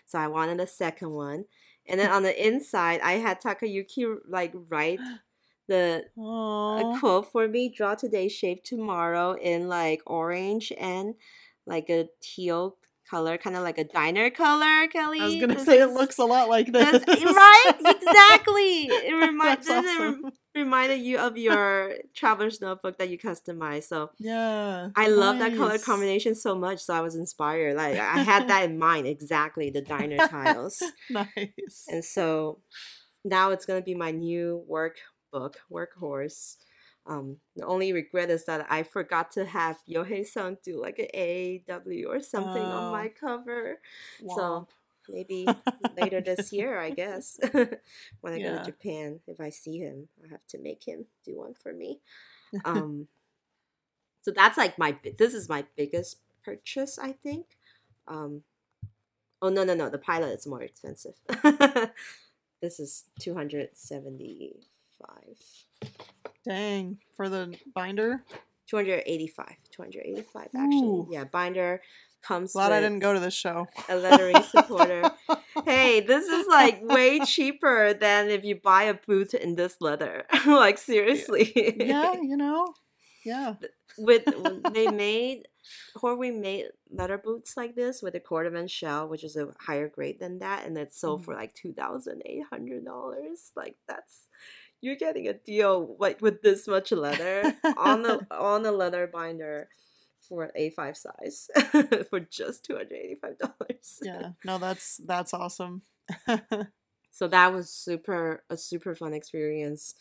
So I wanted a second one. And then on the inside, I had Takayuki like write the uh, a quote for me draw today shave tomorrow in like orange and like a teal color kind of like a diner color kelly i was gonna this say is, it looks a lot like this eh, right? Exactly! It reminds awesome. it reminded you of your traveler's notebook that you customized so yeah i nice. love that color combination so much so i was inspired like i had that in mind exactly the diner tiles. Nice. And so now it's gonna be my new work book, Workhorse. Um, the only regret is that I forgot to have Yohei san do like an AW or something oh. on my cover. So maybe later this year, I guess, when I yeah. go to Japan, if I see him, I have to make him do one for me. Um, so that's like my this is my biggest purchase, I think. Um, oh no no no, the pilot is more expensive. this is two hundred seventy. Dang, for the binder? 285. 285 actually. Ooh. Yeah, binder comes Glad I didn't go to this show. A lettering supporter. hey, this is like way cheaper than if you buy a boot in this leather. like seriously. Yeah, you know. Yeah. With they made Horween made leather boots like this with a cordovan shell, which is a higher grade than that, and it's sold mm. for like two thousand eight hundred dollars. Like that's you're getting a deal like with this much leather on the on the leather binder for an A5 size for just $285. Yeah. No, that's that's awesome. so that was super a super fun experience.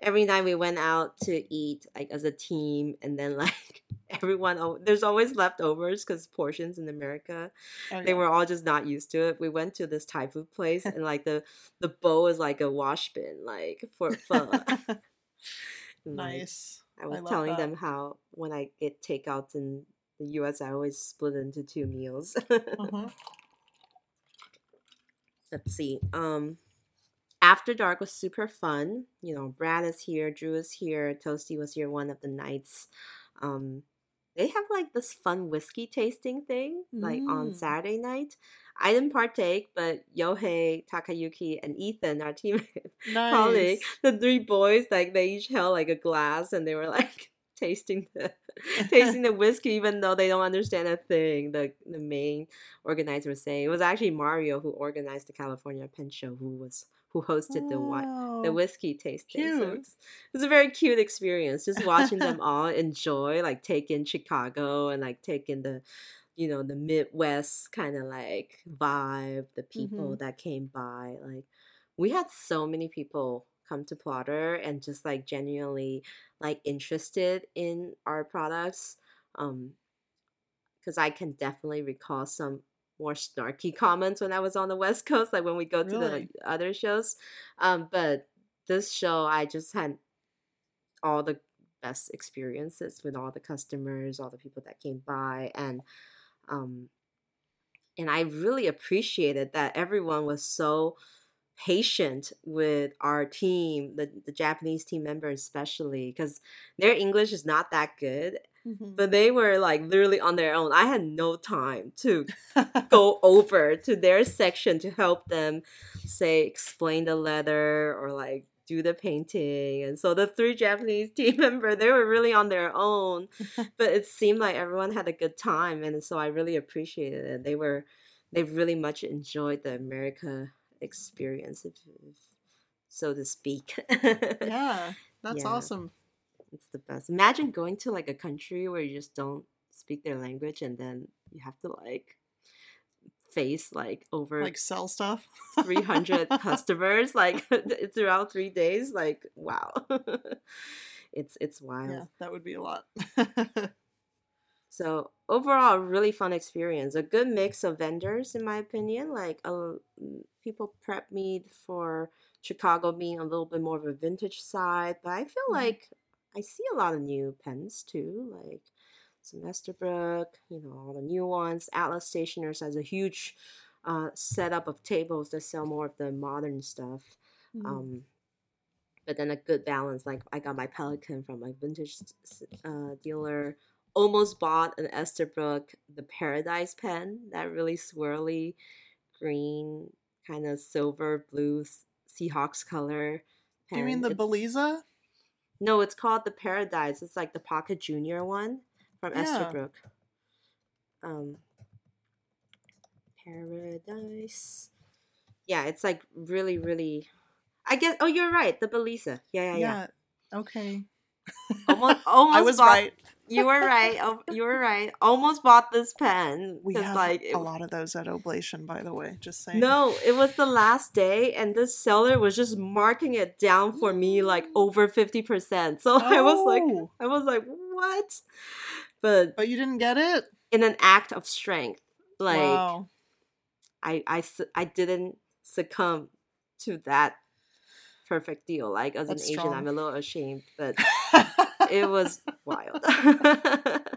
Every night we went out to eat like as a team and then like everyone there's always leftovers because portions in america oh, they were all just not used to it we went to this thai food place and like the the bowl is like a wash bin like for fun. nice like, i was I telling that. them how when i get takeouts in the us i always split into two meals uh-huh. Let's see um after dark was super fun you know brad is here drew is here toasty was here one of the nights um they have like this fun whiskey tasting thing like mm. on Saturday night. I didn't partake, but Yohei, Takayuki, and Ethan, our team nice. colleague, the three boys, like they each held like a glass and they were like tasting the tasting the whiskey even though they don't understand a thing. The the main organizer was saying it was actually Mario who organized the California Pen Show who was who hosted oh, the wine, the whiskey tasting. Cute. So it, was, it was a very cute experience, just watching them all enjoy, like take in Chicago and like take in the, you know, the Midwest kind of like vibe, the people mm-hmm. that came by. Like we had so many people come to Plotter and just like genuinely like interested in our products. Um, because I can definitely recall some more snarky comments when I was on the West Coast, like when we go to really? the other shows. Um, but this show, I just had all the best experiences with all the customers, all the people that came by, and um, and I really appreciated that everyone was so patient with our team, the, the Japanese team members especially, because their English is not that good. Mm-hmm. But they were like literally on their own. I had no time to go over to their section to help them say explain the letter or like do the painting. And so the three Japanese team member, they were really on their own. but it seemed like everyone had a good time and so I really appreciated it. They were they really much enjoyed the America experience if, if so to speak. yeah. That's yeah. awesome. It's the best. Imagine going to like a country where you just don't speak their language and then you have to like face like over like sell stuff 300 customers like throughout 3 days like wow. it's it's wild. Yeah, that would be a lot. So overall, really fun experience. A good mix of vendors, in my opinion. Like uh, people prep me for Chicago being a little bit more of a vintage side, but I feel mm-hmm. like I see a lot of new pens too, like some Esterbrook, you know, all the new ones. Atlas Stationers has a huge uh, setup of tables that sell more of the modern stuff. Mm-hmm. Um, but then a good balance. Like I got my Pelikan from a vintage uh, dealer. Almost bought an Esterbrook, the Paradise pen, that really swirly green, kind of silver blue Seahawks color. Pen. You mean the Belleza? No, it's called the Paradise. It's like the Pocket Junior one from yeah. Esterbrook. Um, Paradise. Yeah, it's like really, really. I guess. Oh, you're right. The Belleza. Yeah, yeah, yeah. yeah. Okay. Almost, almost I was bought, right. You were right. You were right. Almost bought this pen. We have like, a lot of those at Oblation, by the way. Just saying. No, it was the last day, and this seller was just marking it down for me like over fifty percent. So oh. I was like, oh. I was like, what? But but you didn't get it in an act of strength. Like wow. I I I didn't succumb to that perfect deal. Like as That's an Asian, strong. I'm a little ashamed, but it was wild.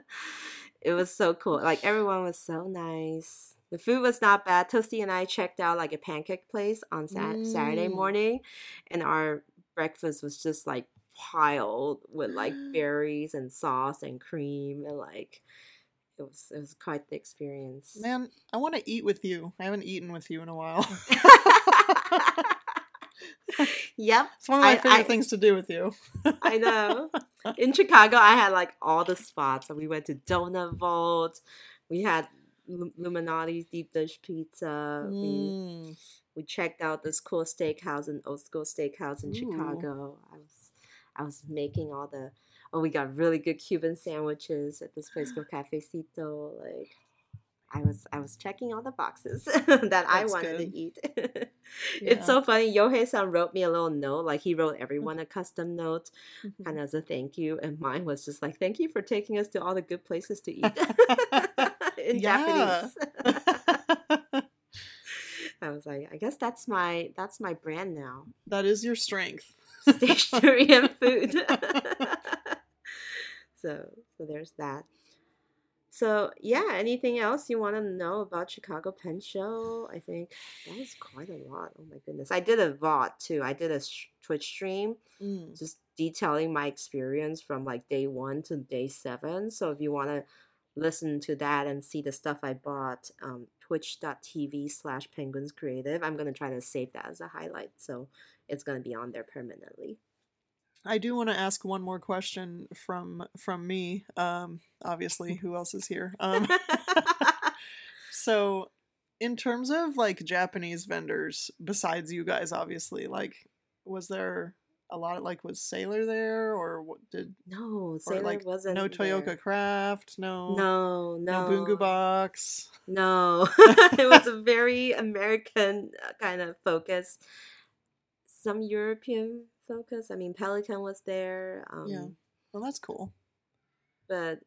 it was so cool. Like everyone was so nice. The food was not bad. Toasty and I checked out like a pancake place on sat- mm. Saturday morning, and our breakfast was just like piled with like berries and sauce and cream and like it was it was quite the experience. Man, I want to eat with you. I haven't eaten with you in a while. yep. It's one of my I, favorite I, things to do with you. I know. In Chicago, I had like all the spots. we went to Donut Vault. We had Lou Malnati's deep dish pizza. Mm. We we checked out this cool steakhouse in Old School Steakhouse in Ooh. Chicago. I was I was making all the oh we got really good Cuban sandwiches at this place called Cafecito. Like I was I was checking all the boxes that I wanted good. to eat. yeah. It's so funny. Yohei-san wrote me a little note, like he wrote mm. everyone a custom note, mm-hmm. kind of as a thank you, and mine was just like, "Thank you for taking us to all the good places to eat in Japanese." I was like, I guess that's my that's my brand now. That is your strength. Stationery and food. so so there's that. So yeah, anything else you want to know about Chicago Pen Show? I think that was quite a lot. Oh my goodness, I did a VOD too. I did a sh- Twitch stream, mm. just detailing my experience from like day one to day seven. So if you want to listen to that and see the stuff I bought, um, twitch.tv slash penguins creative. I'm gonna try to save that as a highlight, so it's gonna be on there permanently. I do want to ask one more question from from me. Um, obviously, who else is here? Um, so, in terms of like Japanese vendors, besides you guys, obviously, like, was there a lot of like was Sailor there or what did no Sailor like, wasn't no Toyooka there. Craft no no no no Bungu Box no it was a very American uh, kind of focus some European focus. I mean, Pelikan was there. Um, yeah, well, that's cool. But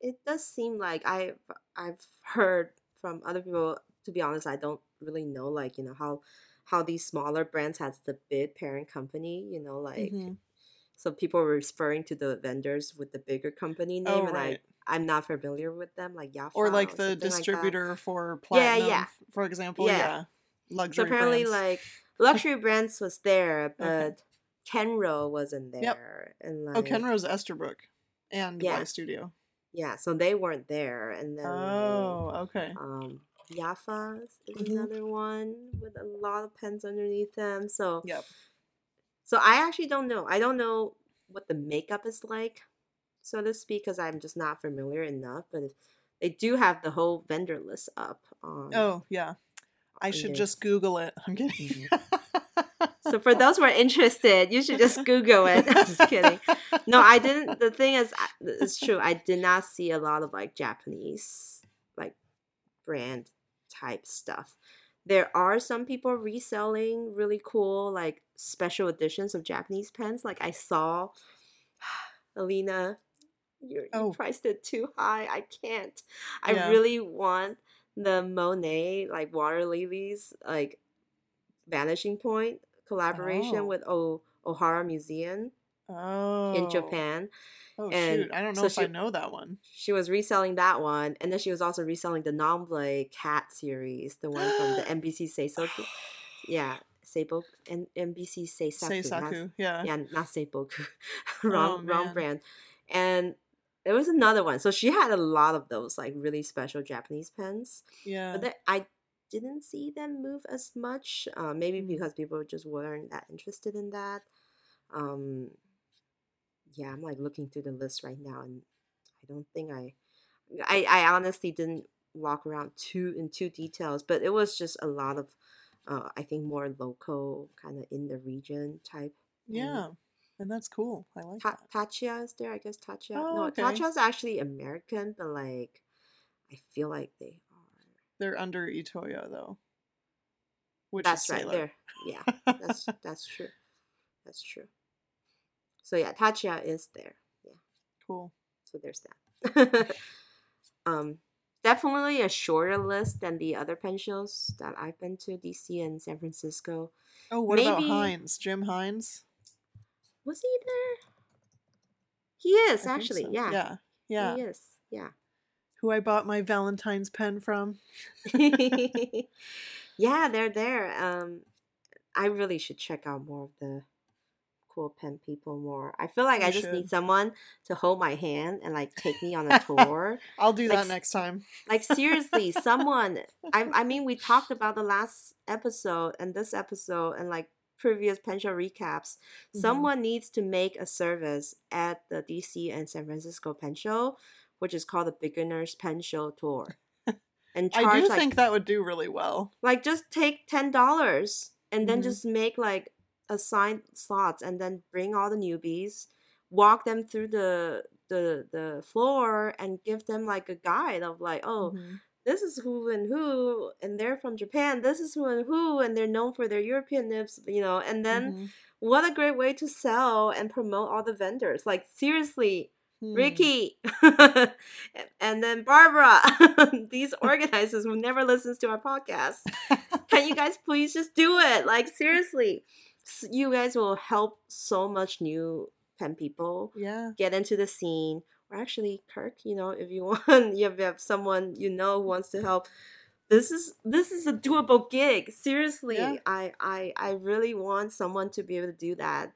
it does seem like I I've heard from other people. To be honest, I don't really know like you know how how these smaller brands has the big parent company. You know, like mm-hmm. so people were referring to the vendors with the bigger company name, oh, and right. I I'm not familiar with them, like yeah, or like the distributor like for platinum, yeah, yeah. for example, yeah. yeah. Luxury so apparently, brands. like luxury brands was there, but okay. Kenro wasn't there. Yep. And oh, like, oh, Kenro's Esterbrook and yeah. Y Studio. yeah, so they weren't there, and then Oh, okay. um, Yafa is Mhm. another one with a lot of pens underneath them. So Yep. so I actually don't know. I don't know what the makeup is like, so to speak, because I'm just not familiar enough. But if, they do have the whole vendor list up. On, Oh, yeah. I should their just Google it. I'm kidding. So for those who are interested, you should just Google it. I'm just kidding. No, I didn't. The thing is, it's true. I did not see a lot of like Japanese like brand type stuff. There are some people reselling really cool like special editions of Japanese pens. Like I saw, Alina, you Oh. you priced it too high. I can't. I Yeah. really want the Monet like water lilies like vanishing point collaboration Oh. with o- Ohara Museum oh. in Japan. Oh, and shoot. I don't know so if I know that one. She was reselling that one, and then she was also reselling the Nomble Cat series, the one from the NBC Seisoku. Yeah, Seiboku and NBC Seisaku. not- Yeah. Yeah, not Seiboku. wrong, oh, wrong brand. And there was another one. So she had a lot of those like really special Japanese pens. Yeah. But then I didn't see them move as much. Uh, maybe Mm. because people just weren't that interested in that. Um, yeah, I'm like looking through the list right now, and I don't think I, I, I honestly didn't walk around too in too details, but it was just a lot of, uh, I think more local kind of in the region type. yeah. And that's cool. I like Ta- that. Taccia is there? I guess Taccia. Oh, no, okay. Taccia's actually American, but like, I feel like they. They're under Itoya though. Which That's is right there. Yeah, that's that's true. That's true. So yeah, Taccia is there. Yeah, cool. so there's that. um, definitely a shorter list than the other pen shows that I've been to, DC and San Francisco. Oh, what about Maybe- Hines? Jim Hines? Was he there? He is I actually. so. Yeah. Yeah. Yeah. He is. Yeah. Who I bought my Valentine's pen from. yeah, they're there. Um, I really should check out more of the cool pen people more. I feel like You I just should. need someone to hold my hand and like take me on a tour. I'll do Like that next time. like seriously, someone. I I mean, we talked about the last episode and this episode and like previous pen show recaps. Mhm. Someone needs to make a service at the DC and San Francisco pen show, which is called the Beginners Pen Show Tour. And charge I do like think that would do really well. like just take ten dollars and then Mhm. just make like assigned slots and then bring all the newbies walk them through the the the floor and give them like a guide of like oh Mhm. this is who and who and they're from japan this is who and who and they're known for their european nips you know and then Mhm. what a great way to sell and promote all the vendors like seriously Hmm. Ricky, and then Barbara, these organizers who never listens to our podcast. Can you guys please just do it? Like seriously, you guys will help so much new pen people Yeah. get into the scene. Or actually, Kirk, you know, if you want, you have someone you know who wants to help. This is this is a doable gig. Seriously, Yeah. I I I really want someone to be able to do that,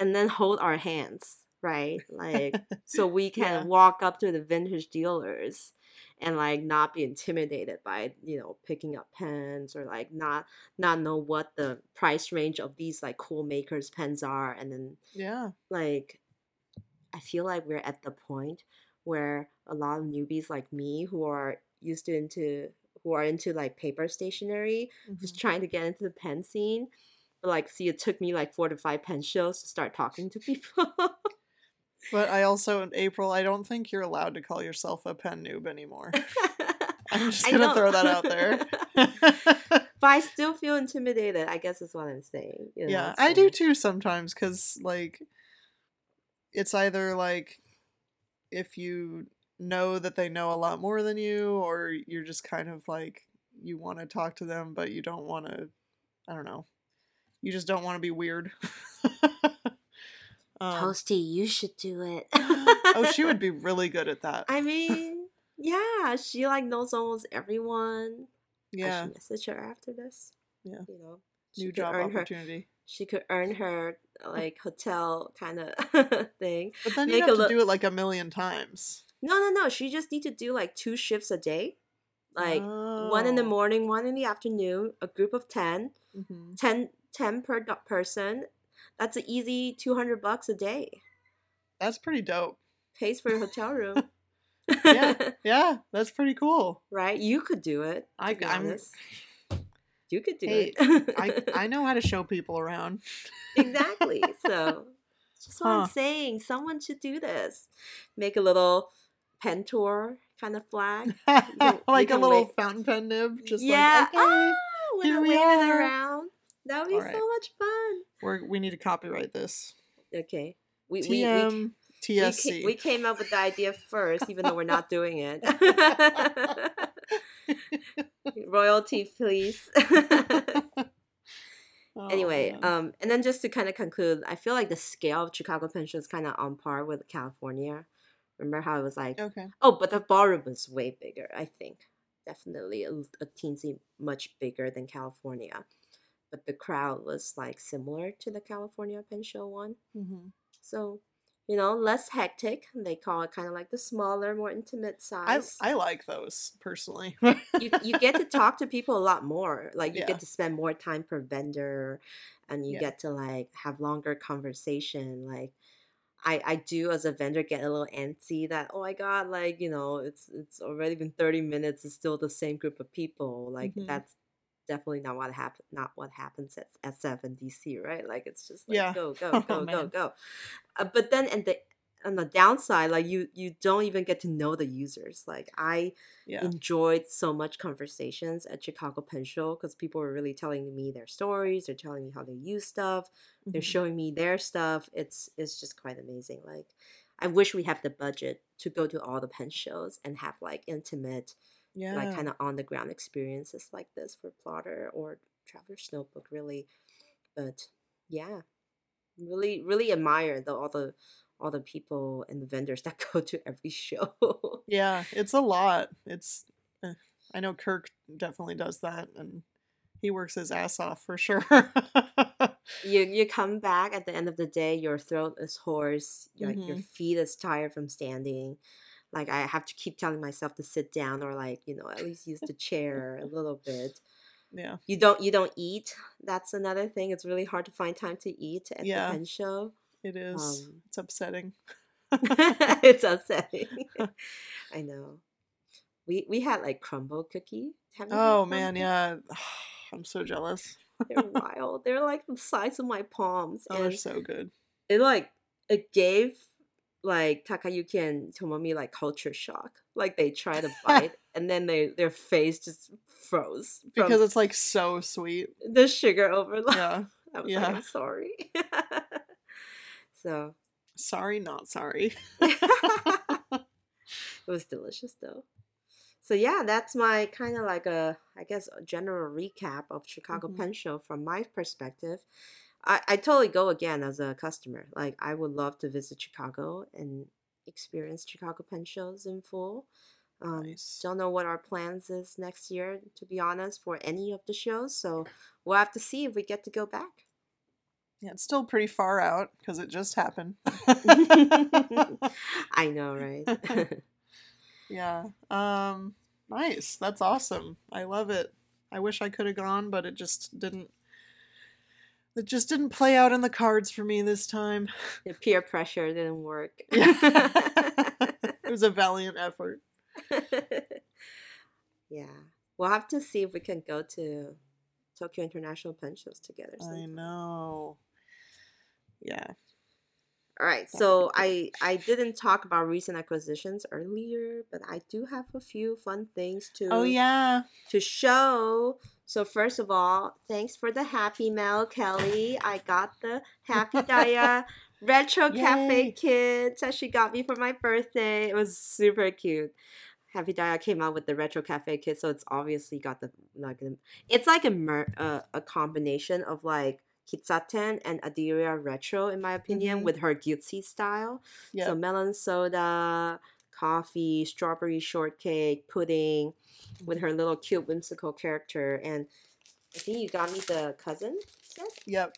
and then hold our hands, right? Like so we can Yeah. walk up to the vintage dealers and like not be intimidated by you know picking up pens or like not not know what the price range of these like cool makers pens are and then Yeah. like i feel like we're at the point where a lot of newbies like me who are used to into who are into like paper stationery just Mhm. trying to get into the pen scene but like see it took me like four to five pen shows to start talking to people But I also, in April, I don't think you're allowed to call yourself a pen noob anymore. I'm just gonna throw that out there. but I still feel intimidated. I guess is what I'm saying. you know, yeah, I do too sometimes because, like, it's either like if you know that they know a lot more than you, or you're just kind of like you want to talk to them, but you don't want to. I don't know. You just don't want to be weird. um, Toasty, you should do it. oh, she would be really good at that. I mean, yeah, she like knows almost everyone. I yeah, should message her after this. Yeah. you know, new job earn her. opportunity. She could earn her like hotel kind of thing. But then Make you have to look- do it like a million times. No, no, no. She just need to do like two shifts a day. Like oh. one in the oh. morning, one in the afternoon, a group of 10, mm-hmm. 10, 10 per person. That's an easy 200 bucks a day. That's pretty dope. Pays for a hotel room. yeah, yeah, that's pretty cool. Right? You could do it. I, I'm. You could do hey, it. I I know how to show people around. exactly. So, just what huh. I'm saying. Someone should do this. Make a little pen tour kind of flag. Can, like a little fountain pen nib. Just yeah. like, okay, oh, here we are. around. That would be right. so much fun. We're, we need to copyright this. Okay. We, TM. We, we, TSC. We, we, came up with the idea first, even though we're not doing it. Royalty, please. oh, anyway, man. um, and then just to kind of conclude, I feel like the scale of Chicago Pen Show is kind of on par with California. Remember how it was like, okay. Oh, but the ballroom was way bigger. I think definitely a, a teensy much bigger than California, but the crowd was like similar to the California Pen Show one. Mm-hmm. So you know, less hectic. They call it kind of like the smaller, more intimate size. I, I like those personally. you you get to talk to people a lot more. Like you yeah. get to spend more time per vendor, and you yeah. get to like have longer conversation. Like I I do as a vendor get a little antsy that oh my god like you know it's it's already been thirty minutes. It's still the same group of people. Like mm-hmm. that's definitely not what happen not what happens at SF and DC, right? Like it's just like yeah. go, go, go, oh, go, go. Uh, but then and the on the downside, like you you don't even get to know the users. Like I yeah. enjoyed so much conversations at Chicago Pen Show because people were really telling me their stories. They're telling me how they use stuff. Mm-hmm. They're showing me their stuff. It's it's just quite amazing. Like I wish we have the budget to go to all the pen shows and have like intimate yeah. like kind of on the ground experiences like this for plotter or traveler's notebook really. But yeah really really admire the all the all the people and the vendors that go to every show. Yeah it's a lot. It's uh, i know kirk definitely does that and he works his ass off for sure. You you come back at the end of the day your throat is hoarse mm-hmm. your feet is tired from standing like I have to keep telling myself to sit down or like you know at least use the chair a little bit. Yeah. You don't you don't eat. That's another thing. It's really hard to find time to eat at yeah, the pen show. It is. Um, it's upsetting. it's upsetting. I know. We we had like Crumbl cookie. oh man, yeah. I'm so jealous. they're wild. They're like the size of my palms. Oh, they're so good. It like it gave like Takayuki and Tomomi like culture shock. Like they try to bite and then they their face just froze because it's like so sweet. The sugar overload. Yeah, I was yeah. like, I'm sorry. so sorry, not sorry. it was delicious though. So yeah, that's my kind of like a I guess a general recap of Chicago mm-hmm. Pen Show from my perspective. I, I totally go again as a customer. Like I would love to visit Chicago and experience Chicago pen shows in full. Um, nice. Don't know what our plans is next year, to be honest, for any of the shows. So we'll have to see if we get to go back. Yeah, it's still pretty far out because it just happened. I know, right? yeah. Um, nice. That's awesome. I love it. I wish I could have gone, but it just didn't it just didn't play out in the cards for me this time. The peer pressure didn't work. it was a valiant effort. yeah. We'll have to see if we can go to Tokyo International Pen Shows together. Sometime. I know. Yeah. All right. So I I didn't talk about recent acquisitions earlier, but I do have a few fun things to Oh yeah. to show. So first of all, thanks for the happy mail, Kelly. I got the Happy Daya Retro Yay. Cafe kit that she got me for my birthday. It was super cute. Happy Daya came out with the Retro Cafe kit, so it's obviously got the like it's like a mer- uh, a combination of like Kissaten and Aderia Retro, in my opinion, mm-hmm. with her Gyutsi style. Yep. So melon soda, coffee, strawberry shortcake, pudding with her little cute whimsical character. And I think you got me the cousin set? Yep.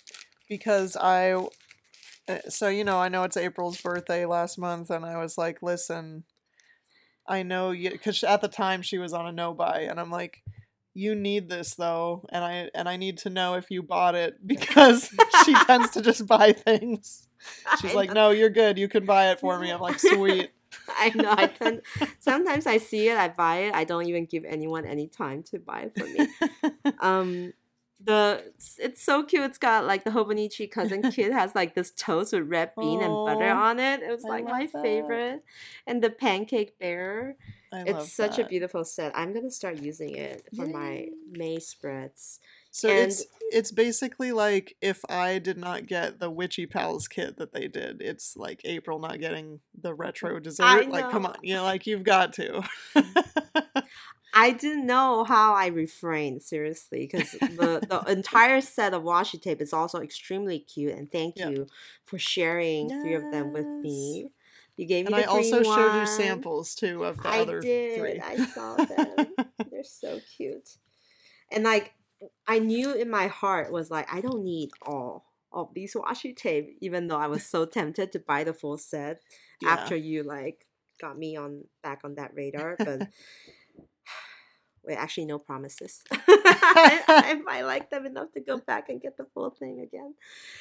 Because I, uh, so you know, I know it's April's birthday last month, and I was like, listen, I know you because at the time she was on a no buy, and I'm like, you need this though, and I and I need to know if you bought it because she tends to just buy things. She's I like, know. no, you're good. You can buy it for me. I'm like, sweet. I know. I tend, sometimes I see it, I buy it. I don't even give anyone any time to buy it for me. Um, the it's so cute. It's got like the Hobonichi cousin kid has like this toast with red bean and butter on it. It was I like my that. favorite, and the pancake bear. I It's such a beautiful set. I'm gonna start using it for my May spreads. So and- it's it's basically like if I did not get the Witchy Pals kit that they did, it's like April not getting the retro dessert. Like, come on, you know, like you've got to. I didn't know how I refrained seriously because the the entire set of washi tape is also extremely cute and thank Yeah. you for sharing three of them with me. You gave me and I also green showed you samples too of the I other did. three. I saw them. They're so cute. And like I knew in my heart was like I don't need all of these washi tape, even though I was so tempted to buy the full set Yeah. after you like got me on back on that radar. But wait, actually no promises. I, I might like them enough to go back and get the full thing again.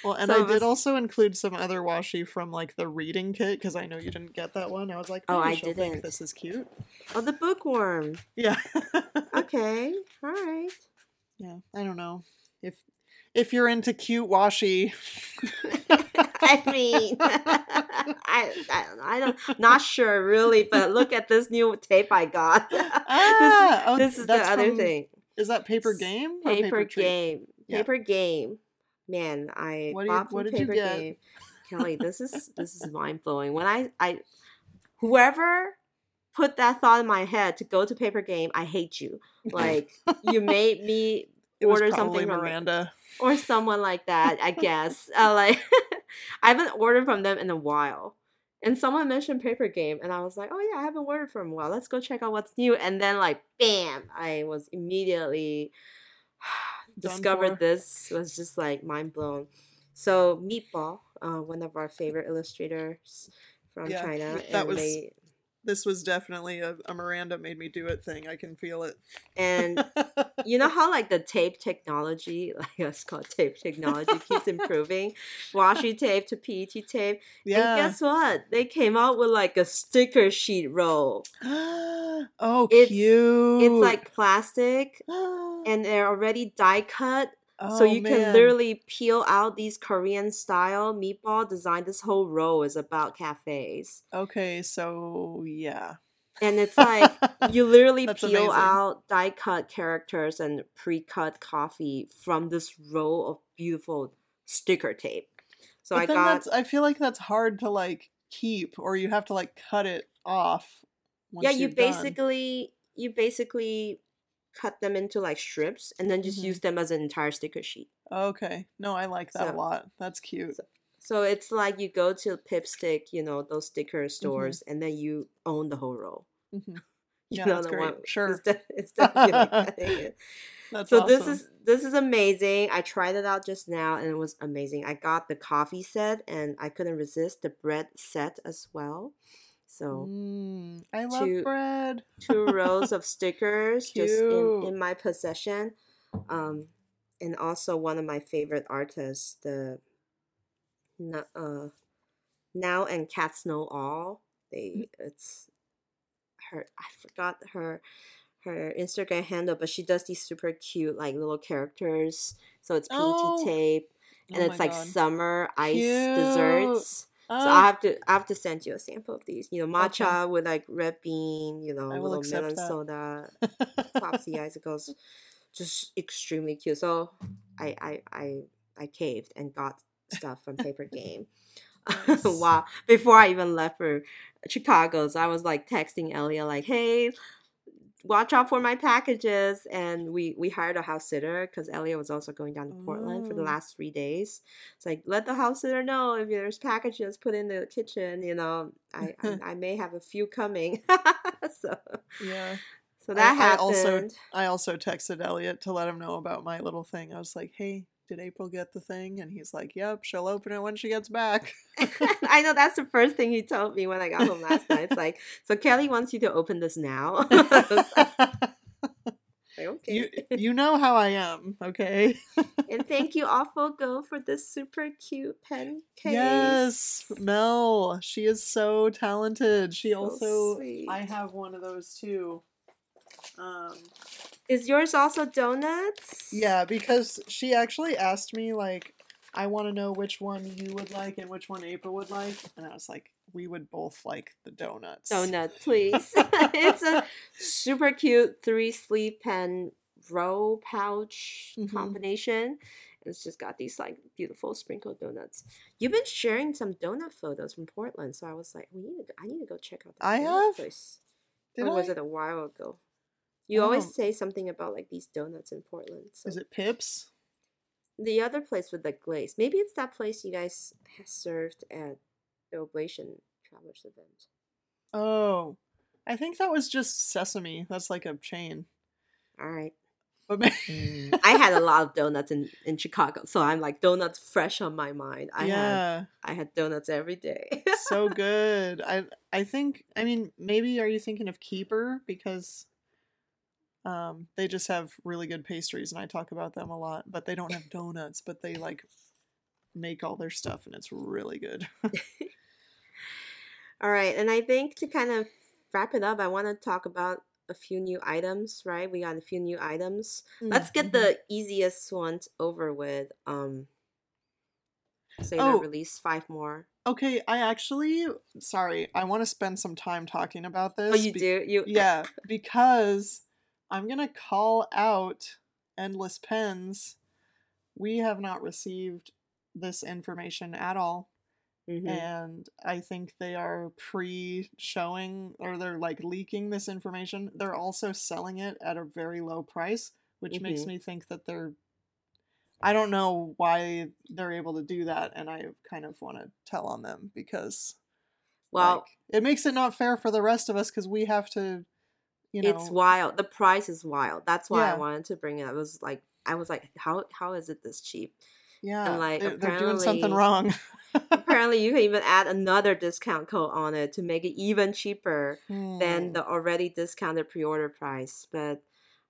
Well, and So I it did also include some other washi from like the reading kit because I know you didn't get that one. I was like, Oh, oh, I didn't. think this is cute. Oh, the bookworm. Yeah. Okay, all right. yeah. I don't know if if you're into cute washi. I mean, I, I. I don't, not sure really, but look at this new tape I got. Ah, oh, this is the other from- thing. Is that paper game? Paper, Treat? game. Yeah. Paper game. Man, I What you- bought from what did you paper get? game. Kelly, this is this is mind blowing. When I I whoever put that thought in my head to go to paper game, I hate you. Like you made me It order something from Miranda. or someone like that, I guess. Uh, like I haven't ordered from them in a while. And someone mentioned Paper Game, and I was like, "Oh yeah, I haven't ordered from a while. Let's go check out what's new." And then, like, bam! I was immediately discovered this. Was just like mind blown. So Meatball, uh, one of our favorite illustrators from Yeah, China, that and was- they This was definitely a, a Miranda made me do it thing. I can feel it. and you know how like the tape technology, like it's called tape technology, keeps improving. Washi tape to PET tape. yeah. And guess what? They came out with like a sticker sheet roll. oh, It's- cute. It's like plastic and they're already die cut. So Oh, you can literally peel out these Korean style meatball design. This whole row is about cafes. Okay, so yeah. And it's like you literally peel amazing. out die cut characters and pre cut coffee from this row of beautiful sticker tape. So but I got that's, I feel like that's hard to like keep, or you have to like cut it off. Once yeah, you you've done. basically you basically cut them into like strips and then just Mhm. use them as an entire sticker sheet. Okay, no, I like that So- a lot. That's cute. So it's like you go to Pipstick, you know, those sticker Mm-hmm. stores, and then you own the whole. Mhm. You Yeah, know that's great. one- Sure. Instead, instead of you cutting it. That's so this is this is amazing. I tried it out just now and it was amazing. I got the coffee set and I couldn't resist the bread set as well. So Mm, I love to- bread. two rows of stickers just in, in my possession. Um, and also one of my favorite artists, the uh, Now and Cats Know All. They it's her. I forgot her her Instagram handle, but she does these super cute like little characters. So it's PET Oh. tape and Oh it's like God. summer ice Cute. desserts. So I Ah, have to I have to send you a sample of these. You know, Okay. matcha with like red bean, you know, I little melon that. soda, popsy icicles. Just extremely cute. So I I I I caved and got stuff from Paper Game. Nice. wow. Before I even left for Chicago, so I was like texting Elia like, hey, watch out for my packages and we we hired a house sitter because Elliot was also going down to Portland for the Oh. last three days. It's like let the house sitter know if there's packages put in the kitchen. You know, I I, I may have a few coming. so yeah. so I- that I also- happened. I also texted Elliot to let him know about my little thing. I was like, "Hey, did April get the thing? And he's like, yep, she'll open it when she gets back. I know that's the first thing he told me when I got home last night. It's like, so Kelly wants you to open this now. okay. You you know how I am, okay? and thank you, Awful Go, for this super cute pen case. Yes, Mel. She is so talented. She so also sweet. I have one of those too. Um is yours also donuts? Yeah, because she actually asked me like I want to know which one you would like and which one April would like, and I was like, we would both like the donuts. Donut, please. it's a super cute three sleeve pen row pouch mm-hmm. combination. It's just got these like beautiful sprinkled donuts. You've been sharing some donut photos from Portland, so I was like, we need to. Go, I need to go check out. I have. Place. Did or I? was it a while ago? You oh. always say something about like these donuts in Portland. So. Is it Pips? The other place with the glaze. Maybe it's that place you guys served at the Oblation Travelers event. Oh, I think that was just Sesame. That's like a chain. All right. But mm. I had a lot of donuts in, in Chicago, so I'm like donuts fresh on my mind. I yeah. had I had donuts every day. so good. I I think I mean maybe are you thinking of Keeper because um they just have really good pastries and I talk about them a lot, but they don't have donuts, but they like make all their stuff and it's really good. all right, and I think to kind of wrap it up, I want to talk about a few new items, right? We got a few new items. Mm-hmm. Let's get mm-hmm. the easiest ones over with. Um Sailor oh, release five more. Okay, I actually sorry, I want to spend some time talking about this. Oh, you be- do? You Yeah, because I'm going to call out Endless Pens. We have not received this information at all. Mm-hmm. And I think they are pre showing or they're like leaking this information. They're also selling it at a very low price, which mm-hmm. makes me think that they're. I don't know why they're able to do that, and I kind of want to tell on them because. Well, like, it makes it not fair for the rest of us because we have to, you know. It's wild. The price is wild. That's why yeah. I wanted to bring it. I was like, I was like, how how is it this cheap? Yeah, and like they're, they're doing something wrong. apparently, you can even add another discount code on it to make it even cheaper hmm. than the already discounted pre-order price. But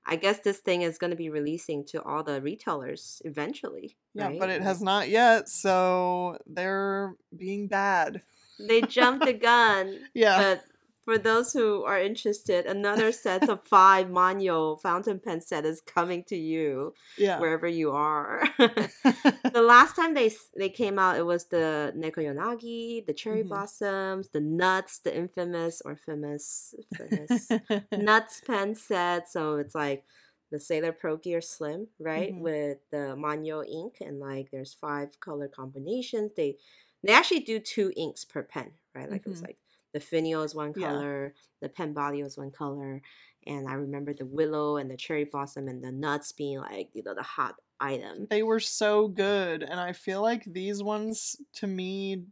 I guess this thing is going to be releasing to all the retailers eventually. Yeah, right? but it has not yet, so they're being bad. They jumped the gun. yeah. But for those who are interested, another set of five Manyo fountain pen set is coming to you yeah. wherever you are. the last time they they came out, it was the Nekoyanagi, the cherry mm-hmm. blossoms, the nuts, the infamous or famous, famous nuts pen set. So it's like the Sailor Pro Gear Slim, right, mm-hmm. with the Manyo ink, and like there's five color combinations. They they actually do two inks per pen, right? Like mm-hmm. it was mm-hmm. like the finial is one color, yeah. the pen body was one color, and I remember the willow and the cherry blossom and the nuts being like you know the hot item. They were so good, and I feel like these ones to me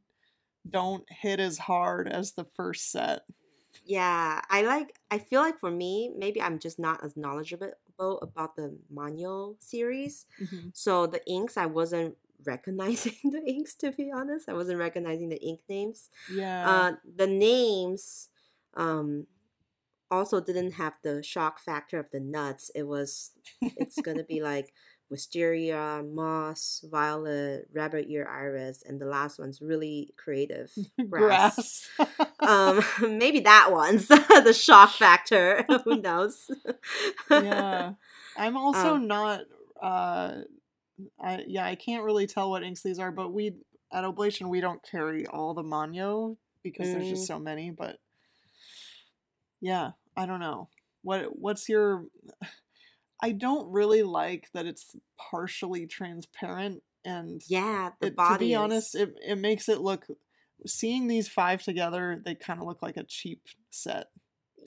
don't hit as hard as the first set. Yeah, I like. I feel like for me, maybe I'm just not as knowledgeable about the Manyo series. Mm-hmm. So the inks I wasn't recognizing the inks to be honest. I wasn't recognizing the ink names. Yeah. Uh, the names um also didn't have the shock factor of the nuts. It was it's gonna be like wisteria moss violet rabbit ear iris and the last one's really creative grass, grass. um maybe that one's the shock factor. Who knows? Yeah. I'm also um, not uh I yeah, I can't really tell what inks these are, but we at Oblation we don't carry all the Manyo because mm. there's just mm. so many, but yeah, I don't know. What what's your I don't really like that it's partially transparent and yeah, the it, body to be honest, it it makes it look seeing these five together, they kind of look like a cheap set.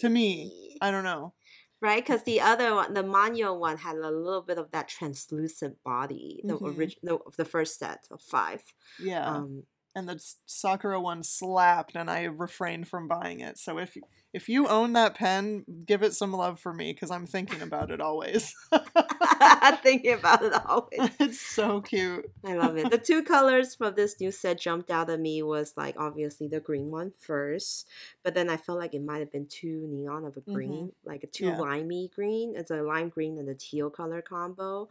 To me, I don't know right? Because the other one, the Manyo one, had a little bit of that translucent body. The mm-hmm. original, the, the first set of five. Yeah. Um, and the Sakura one slapped, and I refrained from buying it. So if if you own that pen, give it some love for me because I'm thinking about it always. thinking about it always. It's so cute. I love it. The two colors from this new set jumped out at me was like obviously the green one first, but then I felt like it might have been too neon of a green, mm-hmm. like a too yeah. limey green. It's a lime green and a teal color combo.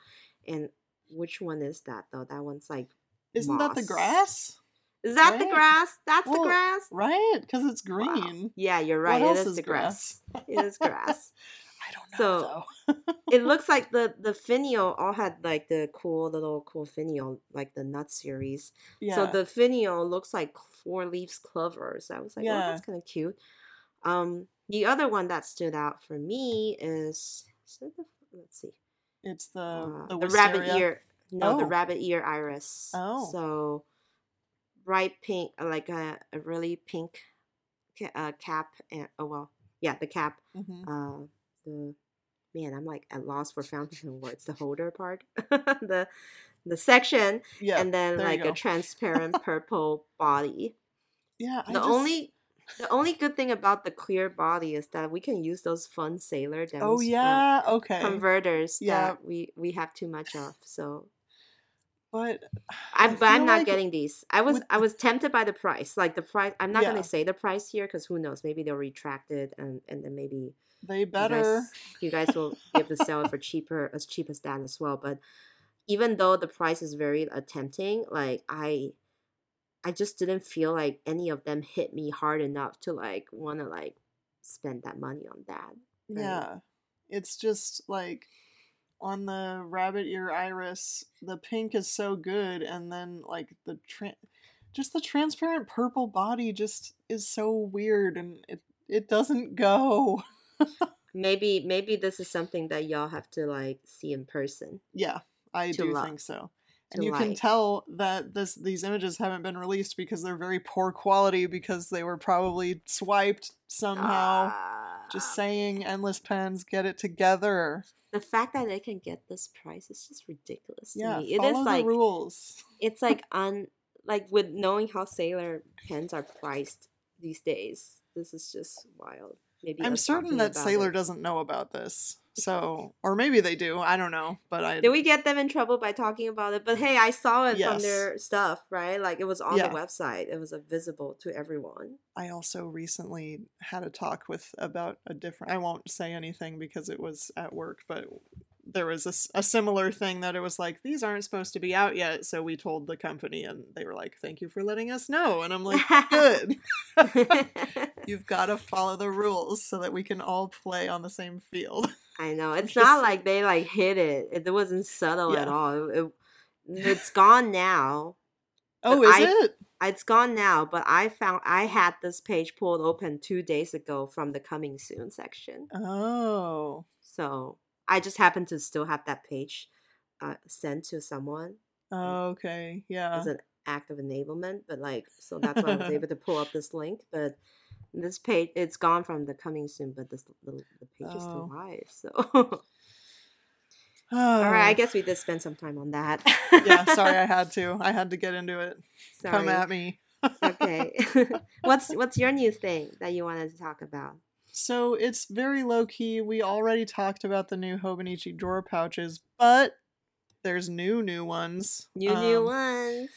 And which one is that though? That one's like Isn't moss. that the grass? Is that right. the grass? That's well, the grass? Right, because it's green. Wow. Yeah, you're right. What it is, is the grass. grass. it is grass. I don't know. So it looks like the the finial all had like the cool, the little cool finial, like the nut series. Yeah. So the finial looks like four leaves clover. So I was like, oh, yeah. oh, that's kind of cute. Um, the other one that stood out for me is, is the, let's see, it's the uh, the, the rabbit ear. No, oh. the rabbit ear iris. Oh, so bright pink, uh, like a, a really pink ca- uh, cap. And, oh well, yeah, the cap. Mm-hmm. Uh, the man, I'm like at loss for fountain words. The holder part, the the section, yeah, and then like a transparent purple body. Yeah, I the just... only the only good thing about the clear body is that we can use those fun sailor oh yeah okay converters yeah. that we we have too much of so but I'm but I'm not like getting these. I was I was tempted by the price. Like the price I'm not yeah. gonna say the price here because who knows, maybe they'll retract it and, and then maybe they better you guys, you guys will be able to sell it for cheaper as cheap as that as well. But even though the price is very uh, tempting, like I I just didn't feel like any of them hit me hard enough to like wanna like spend that money on that. Right? Yeah. It's just like on the rabbit ear iris, the pink is so good, and then like the tra- just the transparent purple body just is so weird, and it it doesn't go. maybe maybe this is something that y'all have to like see in person. Yeah, I do love, think so. And you like. can tell that this these images haven't been released because they're very poor quality because they were probably swiped somehow. Uh, just saying, endless pens, get it together the fact that they can get this price is just ridiculous to yeah, me. It is like rules. It's like on like with knowing how sailor pens are priced these days. This is just wild. Maybe I'm certain that Sailor it. doesn't know about this. So, or maybe they do. I don't know. But I did we get them in trouble by talking about it? But hey, I saw it yes. from their stuff, right? Like it was on yeah. the website. It was visible to everyone. I also recently had a talk with about a different. I won't say anything because it was at work, but there was a, a, similar thing that it was like these aren't supposed to be out yet so we told the company and they were like thank you for letting us know and i'm like good you've got to follow the rules so that we can all play on the same field i know it's not like they like hid it it wasn't subtle yeah. at all it, it, it's gone now oh is I, it it's gone now but i found i had this page pulled open two days ago from the coming soon section oh so I just happen to still have that page uh, sent to someone. Oh, okay. Yeah. As an act of enablement, but like, so that's why I was able to pull up this link. But this page, it's gone from the coming soon, but this the, the page oh. is still oh. live. So. oh. All right, I guess we did spend some time on that. yeah, sorry, I had to. I had to get into it. Sorry. Come at me. okay. what's what's your new thing that you wanted to talk about? So it's very low key. We already talked about the new Hobonichi drawer pouches, but there's new new ones. New um, new ones.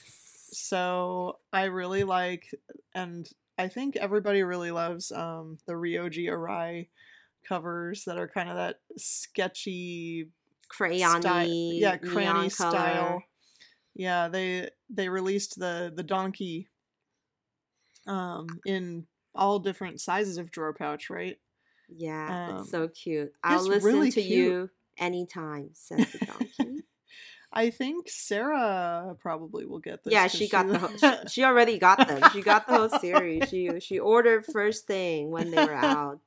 So I really like, and I think everybody really loves um, the Ryoji Arai covers that are kind of that sketchy crayon yeah crayon style yeah they they released the the donkey um in all different sizes of drawer pouch, right? Yeah, um, it's so cute. I'll listen really to cute. you anytime, says the donkey. I think Sarah probably will get this. Yeah, she got she... the whole, she, she, already got them. She got the whole series. She she ordered first thing when they were out.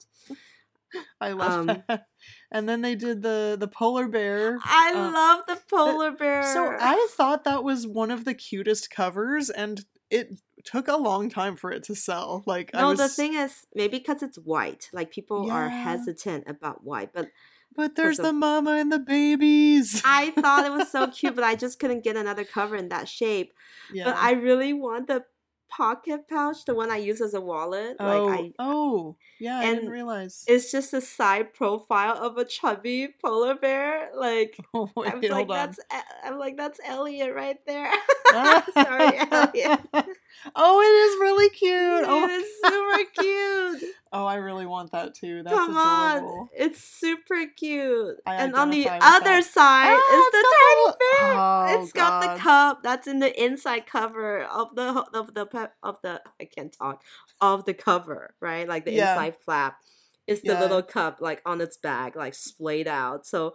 I love um, that. And then they did the the polar bear. I uh, love the polar bear. So I thought that was one of the cutest covers, and it took a long time for it to sell. Like no, was... the thing is maybe because it's white. Like people yeah. are hesitant about white, but but there's the mama and the babies. I thought it was so cute, but I just couldn't get another cover in that shape. Yeah. But I really want the pocket pouch, the one I use as a wallet. Oh, Like I oh, yeah, I didn't realize. it's just a side profile of a chubby polar bear. Like Oh, wait, I was like, on. that's I'm like, that's Elliot right there. Sorry, Elliot. Oh, it is really cute. It Oh, is super cute. oh, I really want that too. That's Come adorable. on, it's super cute. I and on the other that. side Ah, is the it's teddy bear. Oh, it's got the cup that's in the inside cover of the of the pe- of the I can't talk of the cover, right? Like the Yeah. inside flap is the Yeah. little cup like on its back, like splayed out. So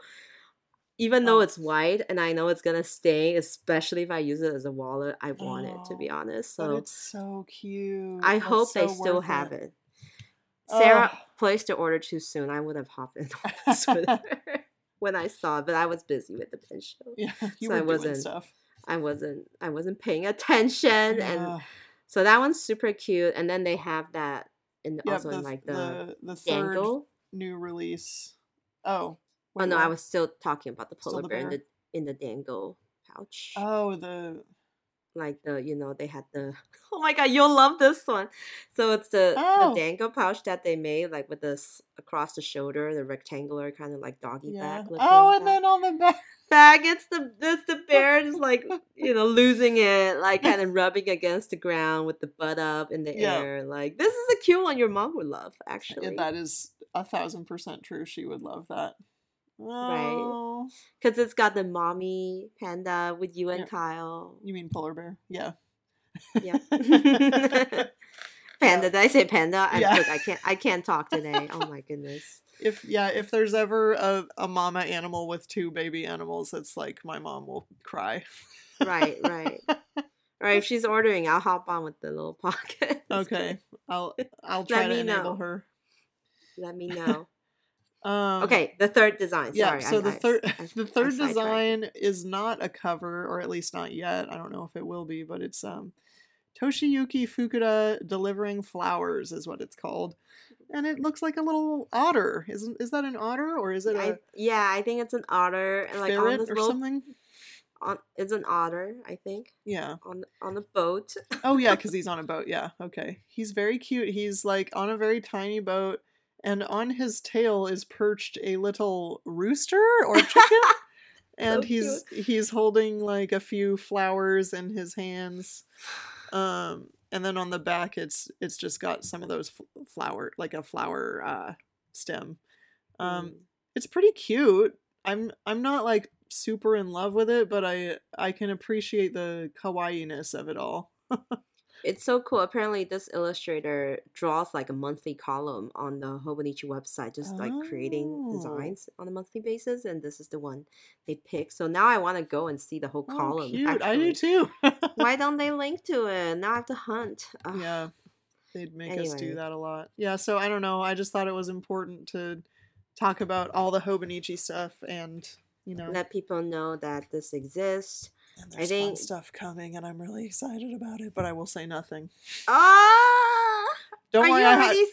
even though Oh. it's white and I know it's gonna stay, especially if I use it as a wallet, I want it to be Oh, honest. So it's so cute. I That's hope they still worth have it. it. Sarah Ugh. placed the order too soon. I would have hopped in with her when I saw it, but I was busy with the pin show. Yeah, you So were I doing wasn't- stuff. I wasn't I wasn't paying attention and so that one's super cute and then they have that in yeah, also the, in like the, the the third dangle. new release. Oh, Oh wait, no, I was still talking about the polar the bear, in the in the dangle pouch. Oh, the Like the you know, they had the Oh my god, you'll love this one. So it's the Oh. the dangle pouch that they made like with this across the shoulder, the rectangular kind of like doggy yeah. bag Oh, and bag. then on the back. bag. It's the it's the bear just like you know losing it, like kind of rubbing against the ground with the butt up in the Yeah. air. Like this is a cute one your mom would love actually, Yeah, that is a thousand percent true. She would love that. Oh, because it's got the mommy panda with you and. Kyle. you mean polar bear? Yeah. Yeah. panda. Did I say panda? I, Yeah. Look, I can't. I can't talk today. Oh my goodness. If yeah, if there's ever a, a mama animal with two baby animals, it's like my mom will cry. Right. Right. All right. If she's ordering, I'll hop on with the little pocket. Okay, I'll I'll try to me enable know. her. Let me know. Um, Okay, the third design. Yeah, Sorry, so I- the third I- the third design is not a cover, or at least not yet. I don't know if it will be, but it's um Toshiyuki Fukuda delivering flowers is what it's called. And it looks like a little otter. Isn't is that an otter or is it a I, yeah, I think it's an otter, and like on this or little, something? on, it's an otter, I think, Yeah. on on the boat. Oh yeah, because he's on a boat. Yeah, okay. He's very cute. He's like on a very tiny boat, and on his tail is perched a little rooster or chicken. and So he's he's holding like a few flowers in his hands. Um, and then on the back, it's it's just got some of those flower like a flower uh, stem. Um, Mm. it's pretty cute. I'm I'm not like super in love with it, but I I can appreciate the kawaii-ness of it all. It's so cool. Apparently, this illustrator draws like a monthly column on the Hobonichi website, just like creating Oh. designs on a monthly basis, and this is the one they pick. So now I want to go and see the whole Oh, column. cute. I do too. Why don't they link to it? Now I have to hunt. Ugh. yeah, they'd make us do that a lot. Yeah, so I don't know. I just thought it was important to talk about all the Hobonichi stuff and you know Let people know that this exists. And I there's fun stuff coming and I'm really excited about it, but I will say nothing. Ah, Don't worry, I, ha-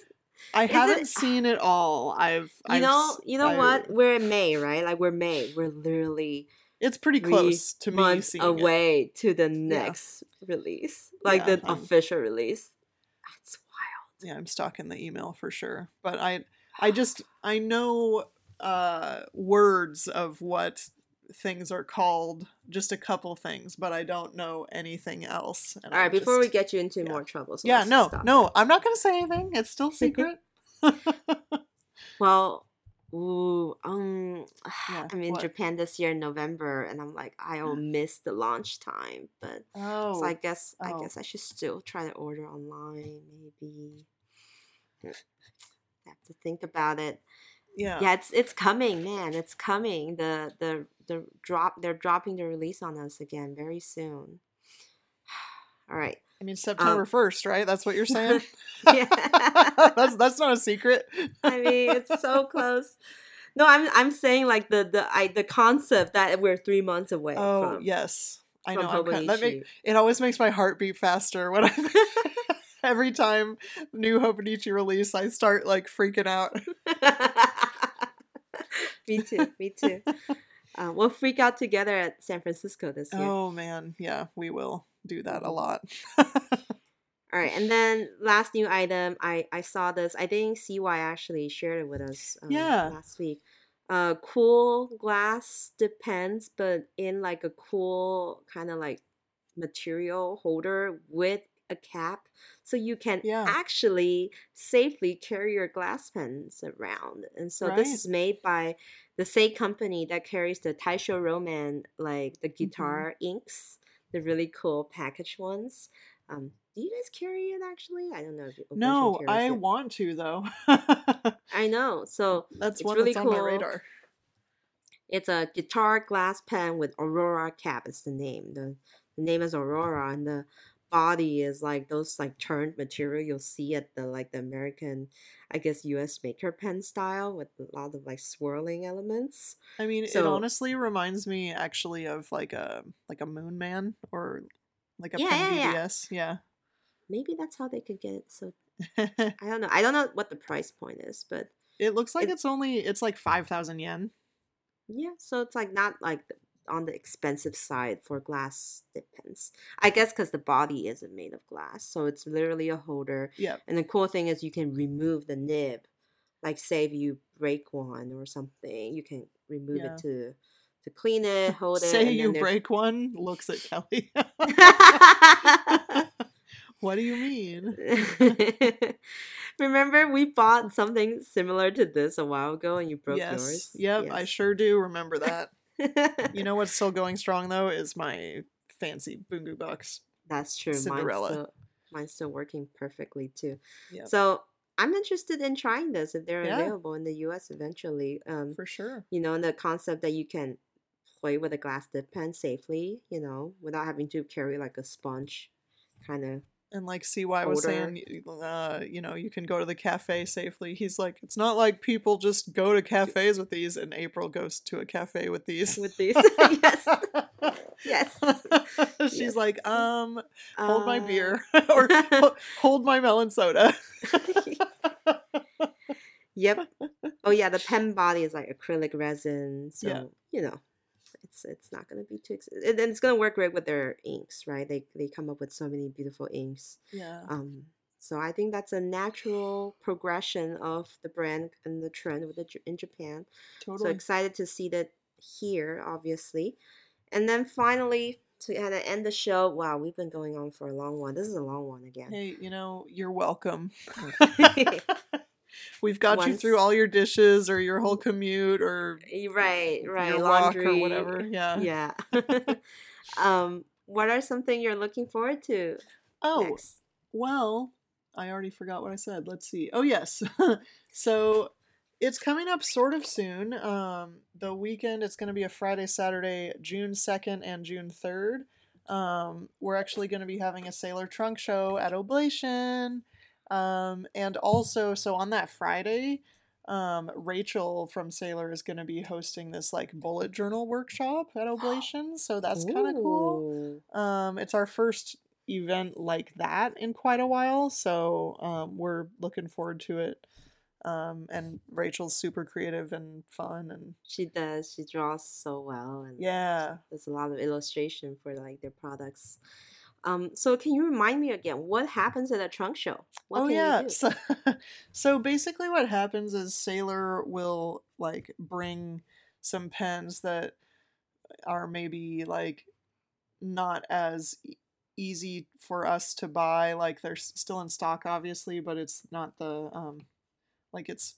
I haven't it- seen it all. I've You I've know, you know I- what? We're in May, right? Like we're May. We're literally It's pretty close to me months seeing it. away to the next release, like Yeah, the I'm- official release. That's wild. yeah i'm stalking the email for sure but i i just i know uh words of what things are called just a couple things but i don't know anything else All I right, before we get you into yeah. more trouble, so yeah no no it. i'm not gonna say anything it's still secret Well, ooh, um, Yeah, I'm in what? Japan this year in November, and I'm like, I'll miss the launch time, but oh so I guess I oh. guess I should still try to order online, maybe. I have to think about it. yeah Yeah, it's it's coming, man. It's coming. The the the drop. They're dropping the release on us again very soon. All right. i mean um, september 1st right that's what you're saying Yeah. that's that's not a secret I mean, it's so close. No, I'm I'm saying like the the I the concept that we're three months away. oh from, yes i know I'm kind that make, it always makes my heart beat faster when I every time new Hobonichi release I start like freaking out. me too. Me too. Uh, we'll freak out together at San Francisco this year. Oh man, yeah, we will do that a Mhm. lot. All right, and then last new item, I I saw this. I think CY actually shared it with us. Um, Yeah. last week. Uh, cool glass depends, but in like a cool kind of like material holder with a cap, so you can Yeah. actually safely carry your glass pens around. And so this is made by the same company that carries the Taisho Roman, like the Mhm. guitar inks, the really cool package ones. Um, do you guys carry it actually? I don't know if No, I it. want to though. I know. So That's it's one really that's on my cool. radar. It's a guitar glass pen with Aurora cap. It's the name. The the name is Aurora, and the body is like those like turned material you'll see at the like the American, I guess U.S. maker pen style with a lot of like swirling elements. I mean, it honestly reminds me actually of like a like a Moon Man or like a yeah, Pen yeah, yeah. BBS. Yeah. Maybe that's how they could get it. So I don't know. I don't know what the price point is, but it looks like It- it's only it's like five thousand yen. Yeah, so it's like not like on the expensive side for glass dip pens. I guess because the body isn't made of glass, so it's literally a holder. Yeah. And the cool thing is you can remove the nib. Like say if you break one or something, you can remove Yeah. it to to clean it, hold it. Say you break one, looks at Kelly. what do you mean? Remember we bought something similar to this a while ago and you broke yes. yours? Yep, I sure do remember that. You know what's still going strong though is my fancy Bungu box. That's true. Cinderella. Mine's still, mine's still working perfectly too. Yep. So I'm interested in trying this if they're Yeah. available in the US eventually. Um, For sure. you know, and the concept that you can play with a glass dip pen safely, you know, without having to carry like a sponge kind of. And like CY was Older. saying, uh, you know, you can go to the cafe safely. He's like, it's not like people just go to cafes with these, and April goes to a cafe with these. With these. Yes. Yes. She's Yes. like, um, hold my Uh, beer or hold my melon soda. Yep. Oh yeah, the pen body is like acrylic resin, so Yeah. you know, it's it's not gonna be too. Ex- and it's gonna work great with their inks, right? They they come up with so many beautiful inks. yeah. Um, so I think that's a natural progression of the brand and the trend with it in Japan. totally. So excited to see that here, obviously. And then finally, to kind of end the show, wow, we've been going on for a long one. This is a long one again. Hey, you know, you're welcome. We've got you through all your dishes or your whole commute or right, right. your walk laundry or whatever. Yeah. Yeah. um, what are something you're looking forward to Oh, next? well, I already forgot what I said. Let's see. Oh, yes. so it's coming up sort of soon. Um, the weekend, it's going to be a Friday, Saturday, June 2nd and June 3rd. Um, we're actually going to be having a Sailor Trunk show at Oblation. Um, and also, so on that Friday, um, Rachel from Sailor is going to be hosting this like bullet journal workshop at Oblation. So that's kind of cool. Um, it's our first event like that in quite a while, so um, we're looking forward to it. Um, and Rachel's super creative and fun, and She does. She draws so well, and yeah. there's a lot of illustration for like their products. Um, so can you remind me again what happens at a trunk show? What oh can yeah. you do? So, so basically, what happens is Sailor will like bring some pens that are maybe like not as easy for us to buy. Like they're still in stock, obviously, but it's not the um, like it's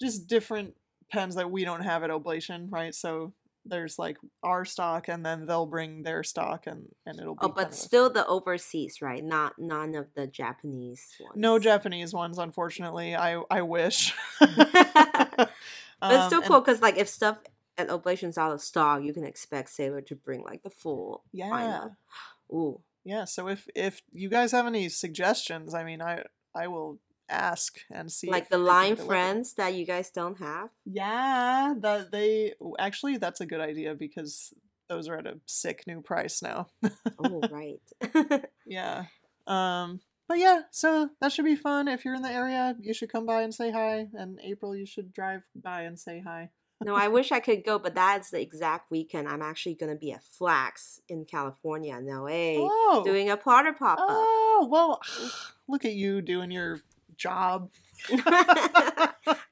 just different pens that we don't have at Oblation, right? So there's like our stock, and then they'll bring their stock, and and it'll be Oh, but still the overseas, right? Not none of the Japanese ones. no Japanese ones, unfortunately. I I wish. But it's still Um, cool because like if stuff at Oblation's out of stock, you can expect Sailor to bring like the full Yeah. lineup. Ooh. Yeah, so if if you guys have any suggestions, I mean, I I will ask and see like the line friends that you guys don't have. Yeah, that they actually that's a good idea because those are at a sick new price now. Oh right. yeah. Um but yeah, so that should be fun. If you're in the area, you should come by and say hi. And April, you should drive by and say hi. no, I wish I could go, but that's the exact weekend I'm actually going to be at Flax in California, in LA, oh. doing a PLOTTER pop up. Oh, well, look at you doing your job.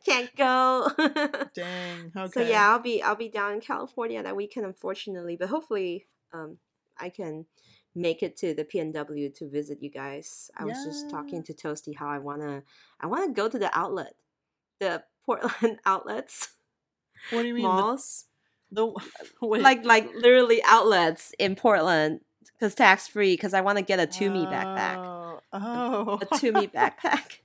Can't go. Dang. Okay. So yeah, I'll be I'll be down in California that weekend, unfortunately, but hopefully, um, I can make it to the PNW to visit you guys. I yeah. was just talking to Toasty how I wanna I wanna go to the outlet, the Portland outlets. What do you mean malls? The, the like like literally outlets in Portland because tax free. Because I want to get a Tumi oh, backpack. Oh, a, a Tumi backpack.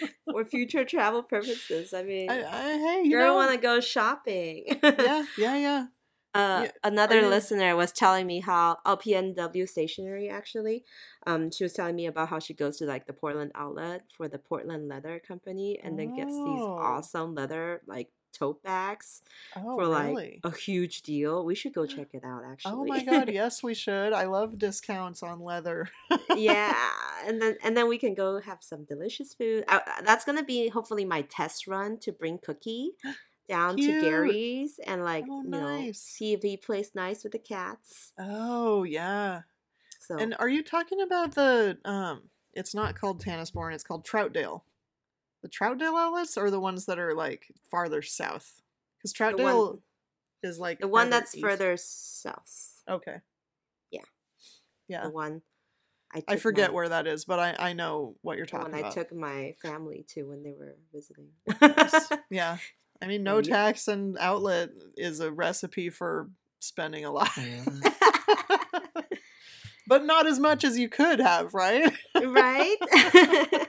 for future travel purposes. I mean, I, I, hey, you girl want to go shopping. yeah, yeah, yeah. Uh, yeah. Another you... listener was telling me how LPNW stationery actually. Um, she was telling me about how she goes to like the Portland outlet for the Portland Leather Company and oh. then gets these oh. awesome leather like tote bags oh, for like really? a huge deal. We should go check it out actually. Oh my god, yes we should. I love discounts on leather. yeah, and then and then we can go have some delicious food. Uh, that's going to be hopefully my test run to bring Cookie down Cute. to Gary's and like oh, you know see if he plays nice with the cats. Oh, yeah. So And are you talking about the um it's not called Tanasbourne, it's called Troutdale the Troutdale outlets or the ones that are like farther south? Because Troutdale one, is like the one that's east. further south. Okay. Yeah. Yeah. The one. I, I forget my, where that is, but I, I know what you're talking when about. I took my family to when they were visiting. yeah. I mean, no tax and outlet is a recipe for spending a lot. but not as much as you could have, right? right?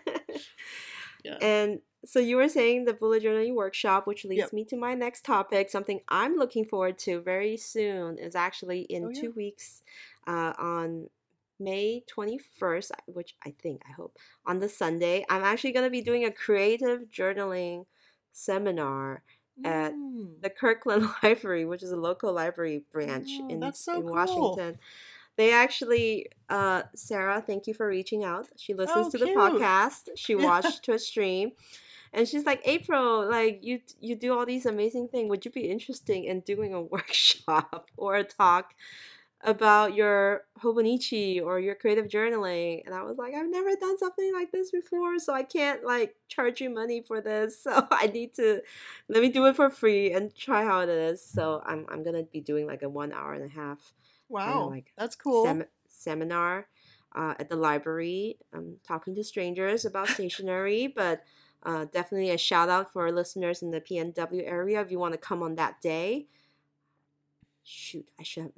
And so you were saying the bullet journaling workshop, which leads yep. me to my next topic. Something I'm looking forward to very soon is actually in oh, yeah. two weeks uh, on May 21st, which I think, I hope, on the Sunday. I'm actually going to be doing a creative journaling seminar mm. at the Kirkland Library, which is a local library branch oh, in, so in cool. Washington they actually uh sarah thank you for reaching out. She listens oh, to the podcast. She watched to a stream and she's like april like you you do all these amazing things would you be interested in doing a workshop or a talk about your hobonichi or your creative journaling? And i was like i've never done something like this before so i can't like charge you money for this. So i need to let me do it for free and try how it is. So i'm, I'm gonna be doing like a one hour and a half Wow, like that's cool. Sem- seminar uh, at the library, um, talking to strangers about stationery, but uh, definitely a shout out for listeners in the PNW area if you want to come on that day. Shoot, I should have.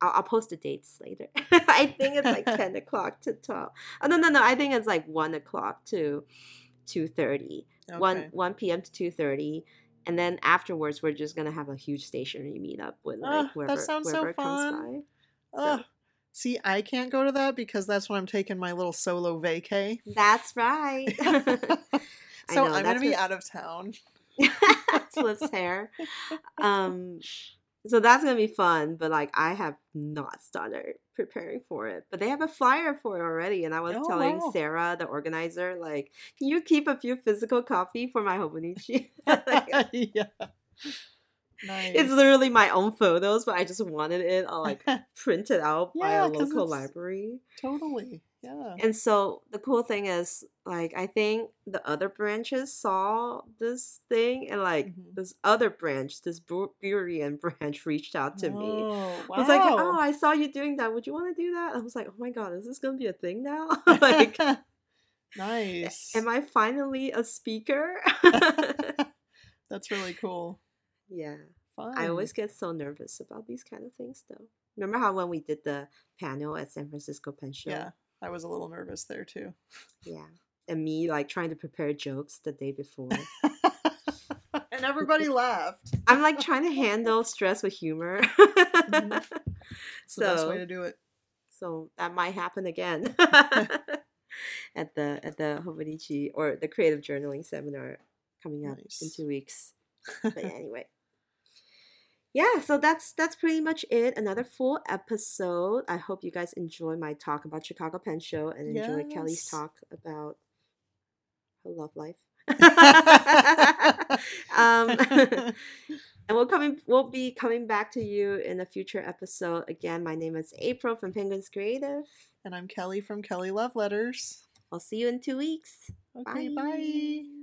I'll, I'll post the dates later. I think it's like 10 o'clock to 12. Oh, no, no, no. I think it's like 1 o'clock to 2.30. Okay. 1, 1 p.m. to 2.30 and then afterwards we're just gonna have a huge stationery meetup with like oh, whoever, that sounds whoever so fun. Oh, see, I can't go to that because that's when I'm taking my little solo vacay. That's right. so know, I'm gonna be out of town. Flips hair. Um, so that's gonna be fun, but like I have not started preparing for it. But they have a flyer for it already, and I was oh, telling wow. Sarah, the organizer, like, can you keep a few physical copy for my Hobonichi? yeah. Nice. It's literally my own photos, but I just wanted it all like printed out yeah, by a local library. Totally. Yeah. And so the cool thing is, like, I think the other branches saw this thing, and like mm-hmm. this other branch, this Burien branch, reached out to oh, me. Wow. I was like, "Oh, I saw you doing that. Would you want to do that?" I was like, "Oh my god, is this gonna be a thing now?" like, nice. Am I finally a speaker? That's really cool. Yeah. Fun. I always get so nervous about these kind of things, though. Remember how when we did the panel at San Francisco Pen Show? Yeah, I was a little nervous there too. Yeah, and me like trying to prepare jokes the day before. and everybody laughed. I'm like trying to handle stress with humor. mm-hmm. So, the way to do it. So that might happen again at the at the Hobonichi or the creative journaling seminar coming up nice. in two weeks. But anyway yeah so that's that's pretty much it another full episode i hope you guys enjoy my talk about chicago pen show and enjoy yes. kelly's talk about her love life um, And we'll coming we'll be coming back to you in a future episode. Again, my name is April from Penguins Creative. And I'm Kelly from Kelly Love Letters. I'll see you in two weeks. Okay, bye. bye.